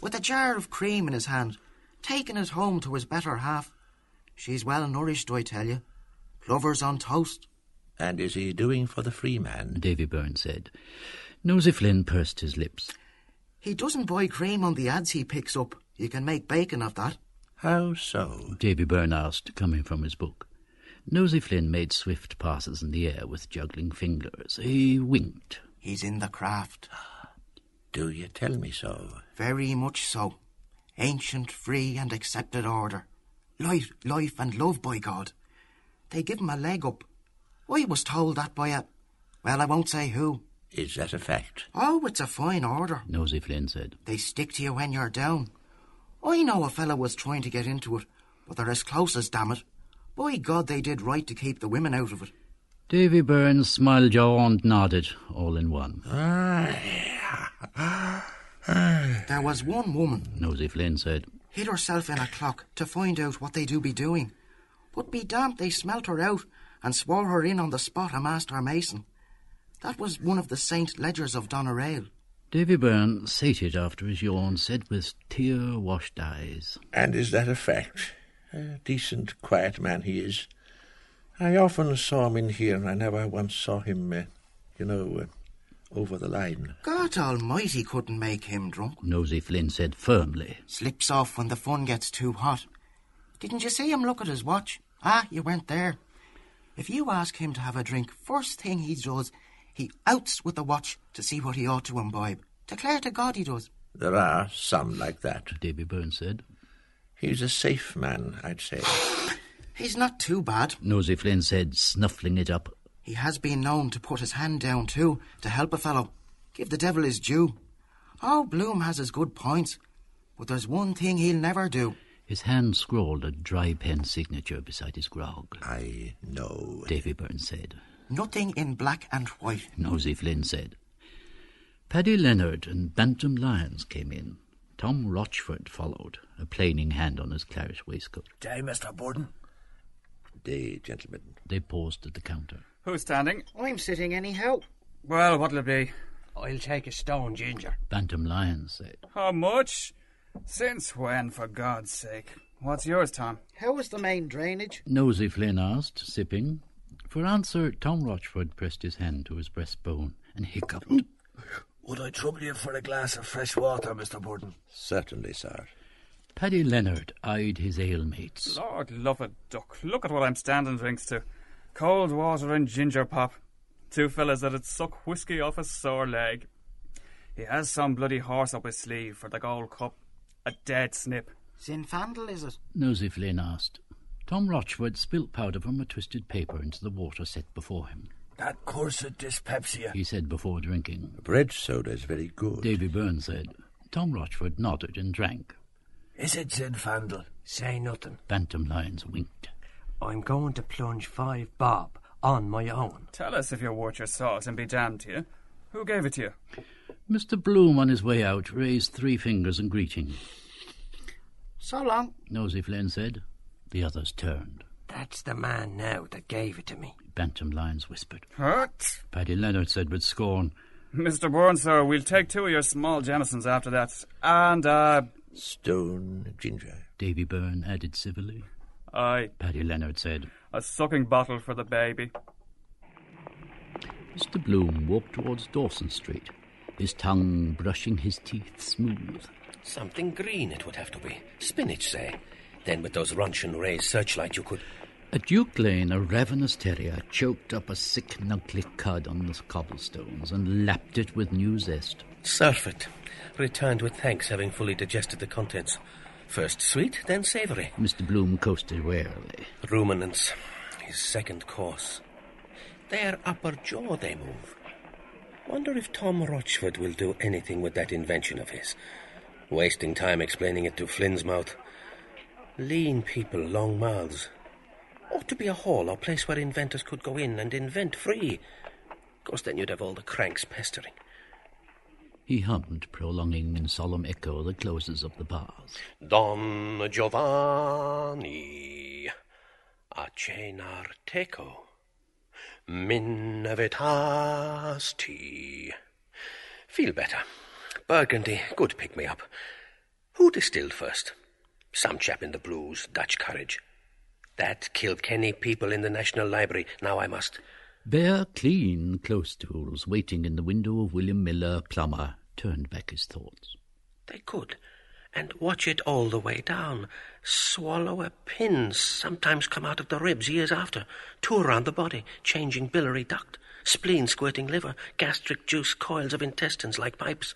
with a jar of cream in his hand, taking it home to his better half. She's well nourished, I tell you. Plovers on toast. And is he doing for the free man? Davy Byrne said. Nosey Flynn pursed his lips. He doesn't buy cream on the ads he picks up. You can make bacon of that. How so? Davy Byrne asked, coming from his book. Nosey Flynn made swift passes in the air with juggling fingers. He winked. He's in the craft. Do you tell me so? Very much so. Ancient, free, and accepted order. Life, life, and love, by God. They give him a leg up. I was told that by a. Well, I won't say who. Is that a fact? Oh, it's a fine order. Nosey Flynn said. They stick to you when you're down. I know a fellow was trying to get into it, but they're as close as damn it. By God, they did right to keep the women out of it. Davy Byrne smiled jaw and nodded, all in one. There was one woman Nosey Flynn said. hid herself in a clock to find out what they do be doing. But be damned, they smelt her out and swore her in on the spot a master mason. That was one of the Saint Legers of Doneraile. Davy Byrne, sated after his yawn, said with tear-washed eyes. And is that a fact? A decent, quiet man he is. I often saw him in here, and I never once saw him, uh, you know, uh, over the line. God Almighty couldn't make him drunk. Nosey Flynn said firmly. Slips off when the fun gets too hot. Didn't you see him look at his watch? Ah, you weren't there. If you ask him to have a drink, first thing he does, he outs with the watch to see what he ought to imbibe. Declare to God he does. There are some like that. Davy Byrne said. He's a safe man, I'd say. He's not too bad. Nosey Flynn said, snuffling it up. He has been known to put his hand down too, to help a fellow. Give the devil his due. Oh, Bloom has his good points. But there's one thing he'll never do. His hand scrawled a dry pen signature beside his grog. I know. Davy Byrne said. Nothing in black and white. Nosey Flynn said. Paddy Leonard and Bantam Lyons came in. Tom Rochford followed, a plaining hand on his claret waistcoat. Day, Mr. Borden. Day, gentlemen. They paused at the counter. Who's standing? I'm sitting anyhow. Well, what'll it be? I'll take a stone ginger. Bantam Lyons said. How much? Since when, for God's sake? What's yours, Tom? How was the main drainage? Nosey Flynn asked, sipping. For answer, Tom Rochford pressed his hand to his breastbone and hiccuped. Would I trouble you for a glass of fresh water, Mr. Borden? Certainly, sir. Paddy Leonard eyed his ale mates. Lord love a duck. Look at what I'm standing drinks to. Cold water and ginger pop. Two fellas that'd suck whiskey off a sore leg. He has some bloody horse up his sleeve for the Gold Cup. A dead snip. Zinfandel, is it? Nosey Flynn asked. Tom Rochford spilt powder from a twisted paper into the water set before him. That cursed dyspepsia. He said before drinking. Bread soda is very good. Davy Byrne said. Tom Rochford nodded and drank. Is it Zinfandel? Say nothing. Bantam Lyons winked. I'm going to plunge five bob on my own. Tell us if you're worth your salt and be damned to you. Who gave it to you? Mr. Bloom, on his way out, raised three fingers in greeting. So long. Nosey Flynn said. The others turned. That's the man now that gave it to me. Bantam Lyons whispered. What? Paddy Leonard said with scorn. Mr. Byrne, sir, we'll take two of your small Jamesons after that. And, uh... Stone ginger. Davy Byrne added civilly. Aye. Paddy Leonard said. A sucking bottle for the baby. Mr. Bloom walked towards Dawson Street, his tongue brushing his teeth smooth. Something green it would have to be. Spinach, say. Then with those Röntgen rays searchlight you could... At Duke Lane, a ravenous terrier choked up a sick nunkly cud on the cobblestones and lapped it with new zest. Surf it. Returned with thanks, having fully digested the contents. First sweet, then savoury. Mr. Bloom coasted warily. Ruminants. His second course. Their upper jaw they move. Wonder if Tom Rochford will do anything with that invention of his. Wasting time explaining it to Flynn's mouth. Lean people, long mouths. Ought to be a hall or place where inventors could go in and invent free. Course then you'd have all the cranks pestering. He hummed, prolonging in solemn echo the closes of the bars. Don Giovanni a cenar teco Minervitas tea. Feel better. Burgundy, good pick me up. Who distilled first? Some chap in the blues, Dutch courage. That Kilkenny people in the National Library. Now I must. Bare, clean close tools waiting in the window of William Miller, plumber, turned back his thoughts. They could. And watch it all the way down. Swallow a pin, sometimes come out of the ribs years after. Two around the body, changing biliary duct. Spleen squirting liver, gastric juice coils of intestines like pipes.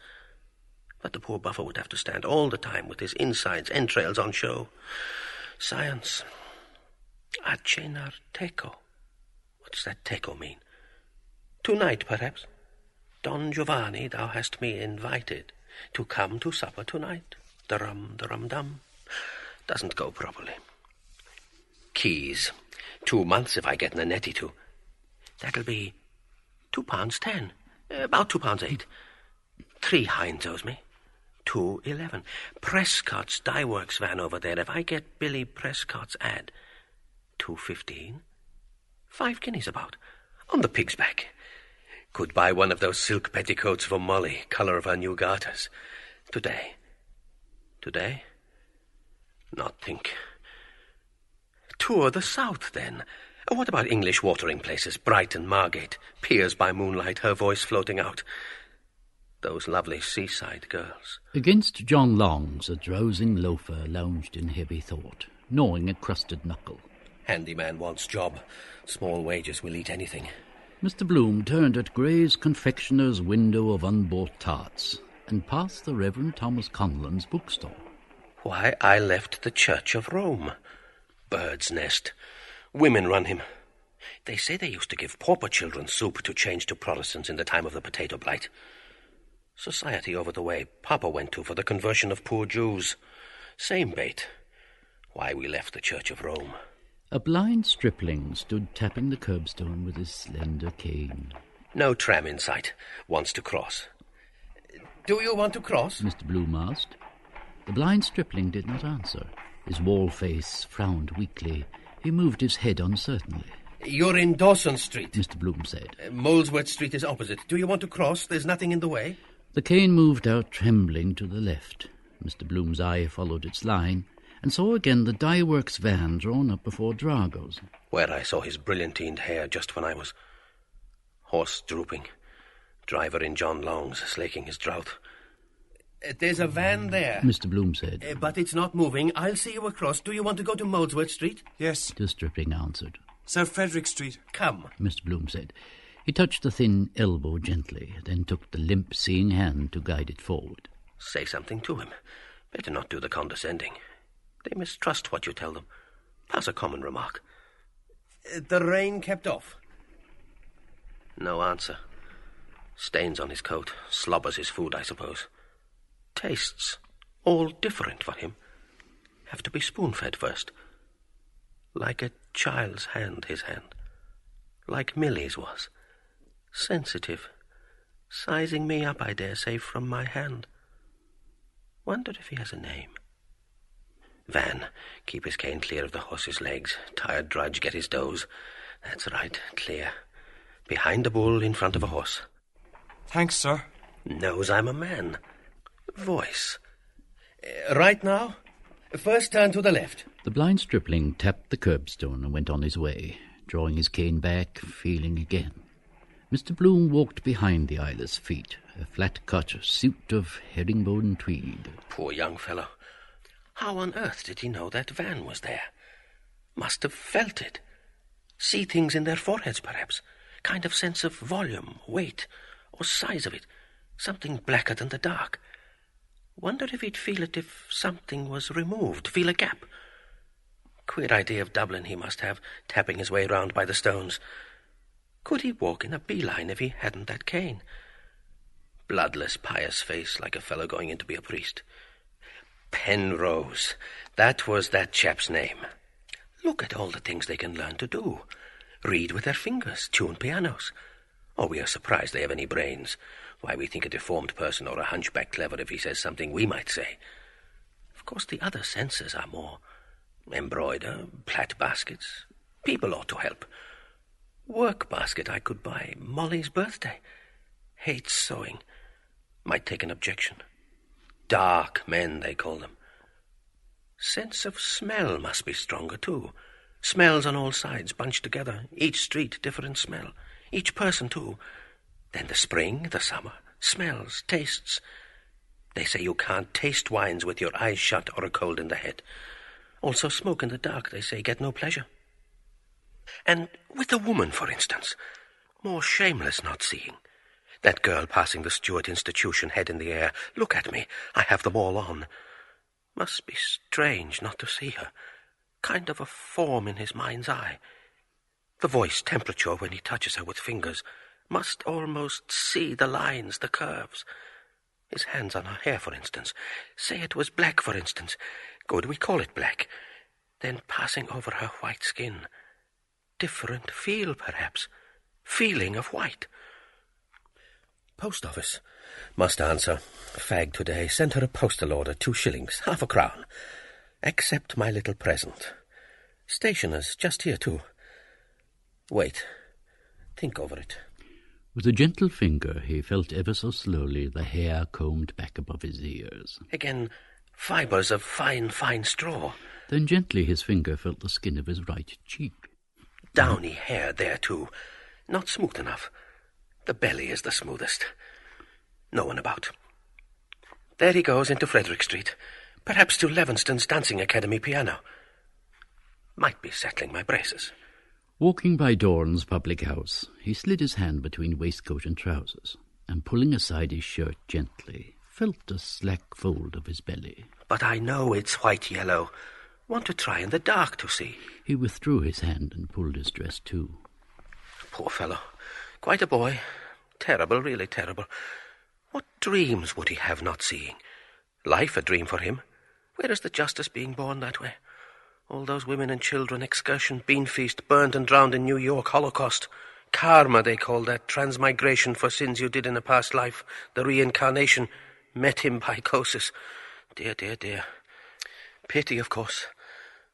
But the poor buffer would have to stand all the time with his insides, entrails on show. Science. Acenar teco. What does that teco mean? Tonight, perhaps. Don Giovanni, thou hast me invited to come to supper tonight. Drum, drum, dum. Doesn't go properly. Keyes. Two months if I get Nanetti to. That'll be two pounds ten. Eh, about two pounds eight. Three Hynes owes me. Two eleven. Prescott's dye works van over there. If I get Billy Prescott's ad, two fifteen. Five guineas about. On the pig's back. Could buy one of those silk petticoats for Molly, colour of her new garters. Today. Today? Not think. Tour the south, then. What about English watering places? Brighton, Margate, piers by moonlight, her voice floating out. Those lovely seaside girls. Against John Long's, a drowsing loafer lounged in heavy thought, gnawing a crusted knuckle. Handyman wants job. Small wages will eat anything. Mr. Bloom turned at Gray's confectioner's window of unbought tarts and passed the Reverend Thomas Connellan's bookstore. Why, I left the Church of Rome. Bird's nest. Women run him. They say they used to give pauper children soup to change to Protestants in the time of the potato blight. Society over the way Papa went to for the conversion of poor Jews. Same bait. Why we left the Church of Rome. A blind stripling stood tapping the curbstone with his slender cane. No tram in sight. Wants to cross. Do you want to cross? Mr. Bloom asked. The blind stripling did not answer. His wall face frowned weakly. He moved his head uncertainly. You're in Dawson Street. Mr. Bloom said. Uh, Molesworth Street is opposite. Do you want to cross? There's nothing in the way. The cane moved out trembling to the left. Mr. Bloom's eye followed its line and saw again the dye works van drawn up before Drago's. Where I saw his brilliantined hair just when I was. Horse drooping. Driver in John Long's, slaking his drought. There's a van there. Mr. Bloom said. Uh, but it's not moving. I'll see you across. Do you want to go to Molesworth Street? Yes. The stripling answered. South Frederick Street. Come. Mr. Bloom said. He touched the thin elbow gently, then took the limp, seeing hand to guide it forward. Say something to him. Better not do the condescending. They mistrust what you tell them. Pass a common remark. Uh, the rain kept off. No answer. Stains on his coat. Slobbers his food, I suppose. Tastes. All different for him. Have to be spoon fed first. Like a child's hand, his hand. Like Milly's was. Sensitive. Sizing me up, I dare say, from my hand. Wonder if he has a name. Van, keep his cane clear of the horse's legs. Tired drudge, get his doze. That's right, clear. Behind a bull, in front of a horse. Thanks, sir. Knows I'm a man. Voice. Uh, right now? First turn to the left. The blind stripling tapped the curbstone and went on his way, drawing his cane back, feeling again. Mr. Bloom walked behind the eyeless feet, a flat-cut suit of herringbone tweed. Poor young fellow. How on earth did he know that van was there? Must have felt it. See things in their foreheads, perhaps. Kind of sense of volume, weight, or size of it. Something blacker than the dark. Wonder if he'd feel it if something was removed, feel a gap. Queer idea of Dublin he must have, tapping his way round by the stones. Could he walk in a beeline if he hadn't that cane? Bloodless, pious face, like a fellow going in to be a priest. Penrose. That was that chap's name. Look at all the things they can learn to do. Read with their fingers, tune pianos. Oh, we are surprised they have any brains. Why, we think a deformed person or a hunchback clever if he says something we might say. Of course, the other senses are more embroider, plait baskets. People ought to help. Work basket I could buy. Molly's birthday. Hates sewing. Might take an objection. Dark men, they call them. Sense of smell must be stronger, too. Smells on all sides, bunched together. Each street, different smell. Each person, too. Then the spring, the summer. Smells, tastes. They say you can't taste wines with your eyes shut or a cold in the head. Also, smoke in the dark, they say, get no pleasure. And with a woman, for instance. More shameless not seeing. That girl passing the Stewart Institution, head in the air. Look at me. I have them all on. Must be strange not to see her. Kind of a form in his mind's eye. The voice temperature when he touches her with fingers. Must almost see the lines, the curves. His hands on her hair, for instance. Say it was black, for instance. Good, we call it black. Then passing over her white skin. Different feel, perhaps. feeling of white. Post office. Must answer. Fag today. Sent her a postal order, two shillings, half a crown. Accept my little present. Stationer's just here, too. Wait. Think over it. With a gentle finger, he felt ever so slowly the hair combed back above his ears. Again, fibres of fine, fine straw. Then gently his finger felt the skin of his right cheek. Downy hair there, too. Not smooth enough. The belly is the smoothest. No one about. There he goes into Frederick Street. Perhaps to Levenston's Dancing Academy piano. Might be settling my braces. Walking by Doran's public house, he slid his hand between waistcoat and trousers, and pulling aside his shirt gently, felt a slack fold of his belly. But I know it's white yellow. Want to try in the dark to see. He withdrew his hand and pulled his dress too. Poor fellow. Quite a boy. Terrible, really terrible. What dreams would he have not seeing? Life a dream for him. Where is the justice being born that way? All those women and children, excursion, bean feast, burned and drowned in New York, Holocaust. Karma, they call that. Transmigration for sins you did in a past life. The reincarnation. Metempsychosis. Dear, dear, dear. Pity, of course.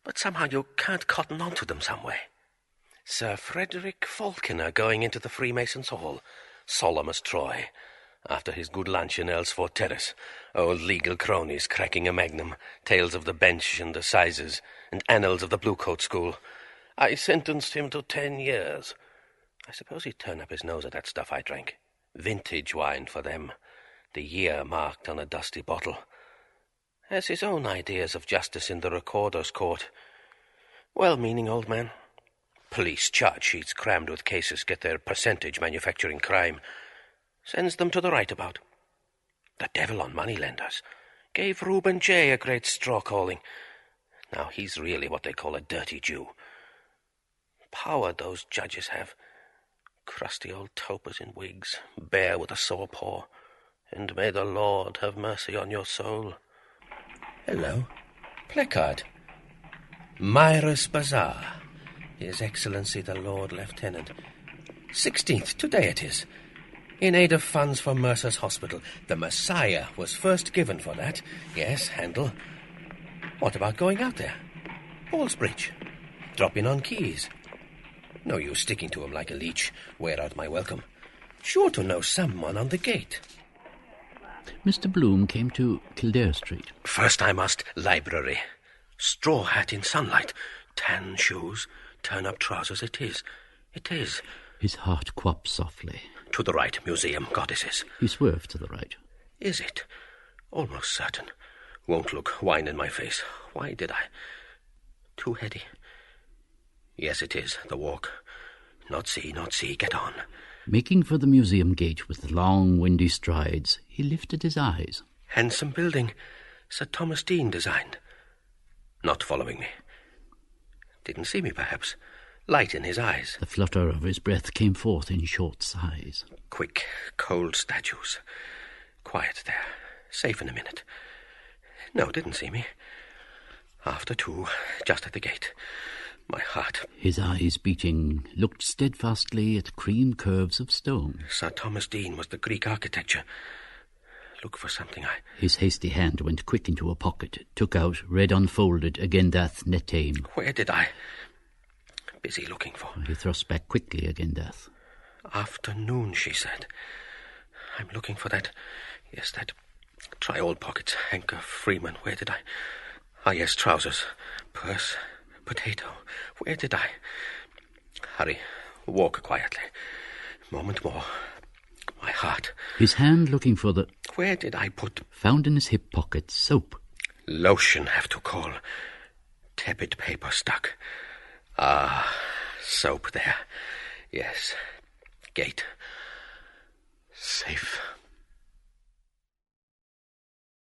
But somehow you can't cotton on to them some way. Sir Frederick Falconer going into the Freemasons' Hall. Solemn as Troy. After his good lunch in Earlsfort Terrace. Old legal cronies cracking a magnum. Tales of the bench and the sizes. And annals of the Bluecoat School. I sentenced him to ten years. I suppose he'd turn up his nose at that stuff I drank. Vintage wine for them. The year marked on a dusty bottle. Has his own ideas of justice in the recorder's court. Well meaning old man. Police charge sheets crammed with cases get their percentage manufacturing crime. Sends them to the right about. The devil on moneylenders. Gave Reuben J. a great straw calling. Now he's really what they call a dirty Jew. Power those judges have. Crusty old topers in wigs, bare with a sore paw. And may the Lord have mercy on your soul. Hello. Placard. Mirus Bazaar. His Excellency the Lord Lieutenant. Sixteenth, today it is. In aid of funds for Mercer's Hospital. The Messiah was first given for that. Yes, Handel. What about going out there? Ballsbridge. Drop in on Keyes. No use sticking to him like a leech. Wear out my welcome. Sure to know someone on the gate. Mr. Bloom came to Kildare Street. First I must library. Straw hat in sunlight. Tan shoes. Turn up trousers it is. It is. His heart quapped softly. To the right, museum, goddesses. He swerved to the right. Is it? Almost certain. Won't look wine in my face. Why did I? Too heady. Yes, it is, the walk. Not see, not see, get on. Making for the museum gate with long, windy strides, he lifted his eyes. Handsome building. Sir Thomas Deane designed. Not following me. Didn't see me, perhaps. Light in his eyes. The flutter of his breath came forth in short sighs. Quick, cold statues. Quiet there. Safe in a minute. No, didn't see me. After two, just at the gate. My heart. His eyes beating, looked steadfastly at cream curves of stone. Sir Thomas Deane was the Greek architecture. Look for something I. His hasty hand went quick into a pocket, took out, read unfolded, Agendath Netaim. Where did I? Busy looking for. He thrust back quickly Agendath. Afternoon, she said. I'm looking for that. Yes, that. Try all pockets. Hanker, Freeman. Where did I? Ah, yes, trousers. Purse. Potato. Where did I? Hurry. Walk quietly. Moment more. My heart. His hand looking for the. Where did I put. Found in his hip pocket soap. Lotion have to call. Tepid paper stuck. Ah, soap there. Yes. Gate. Safe.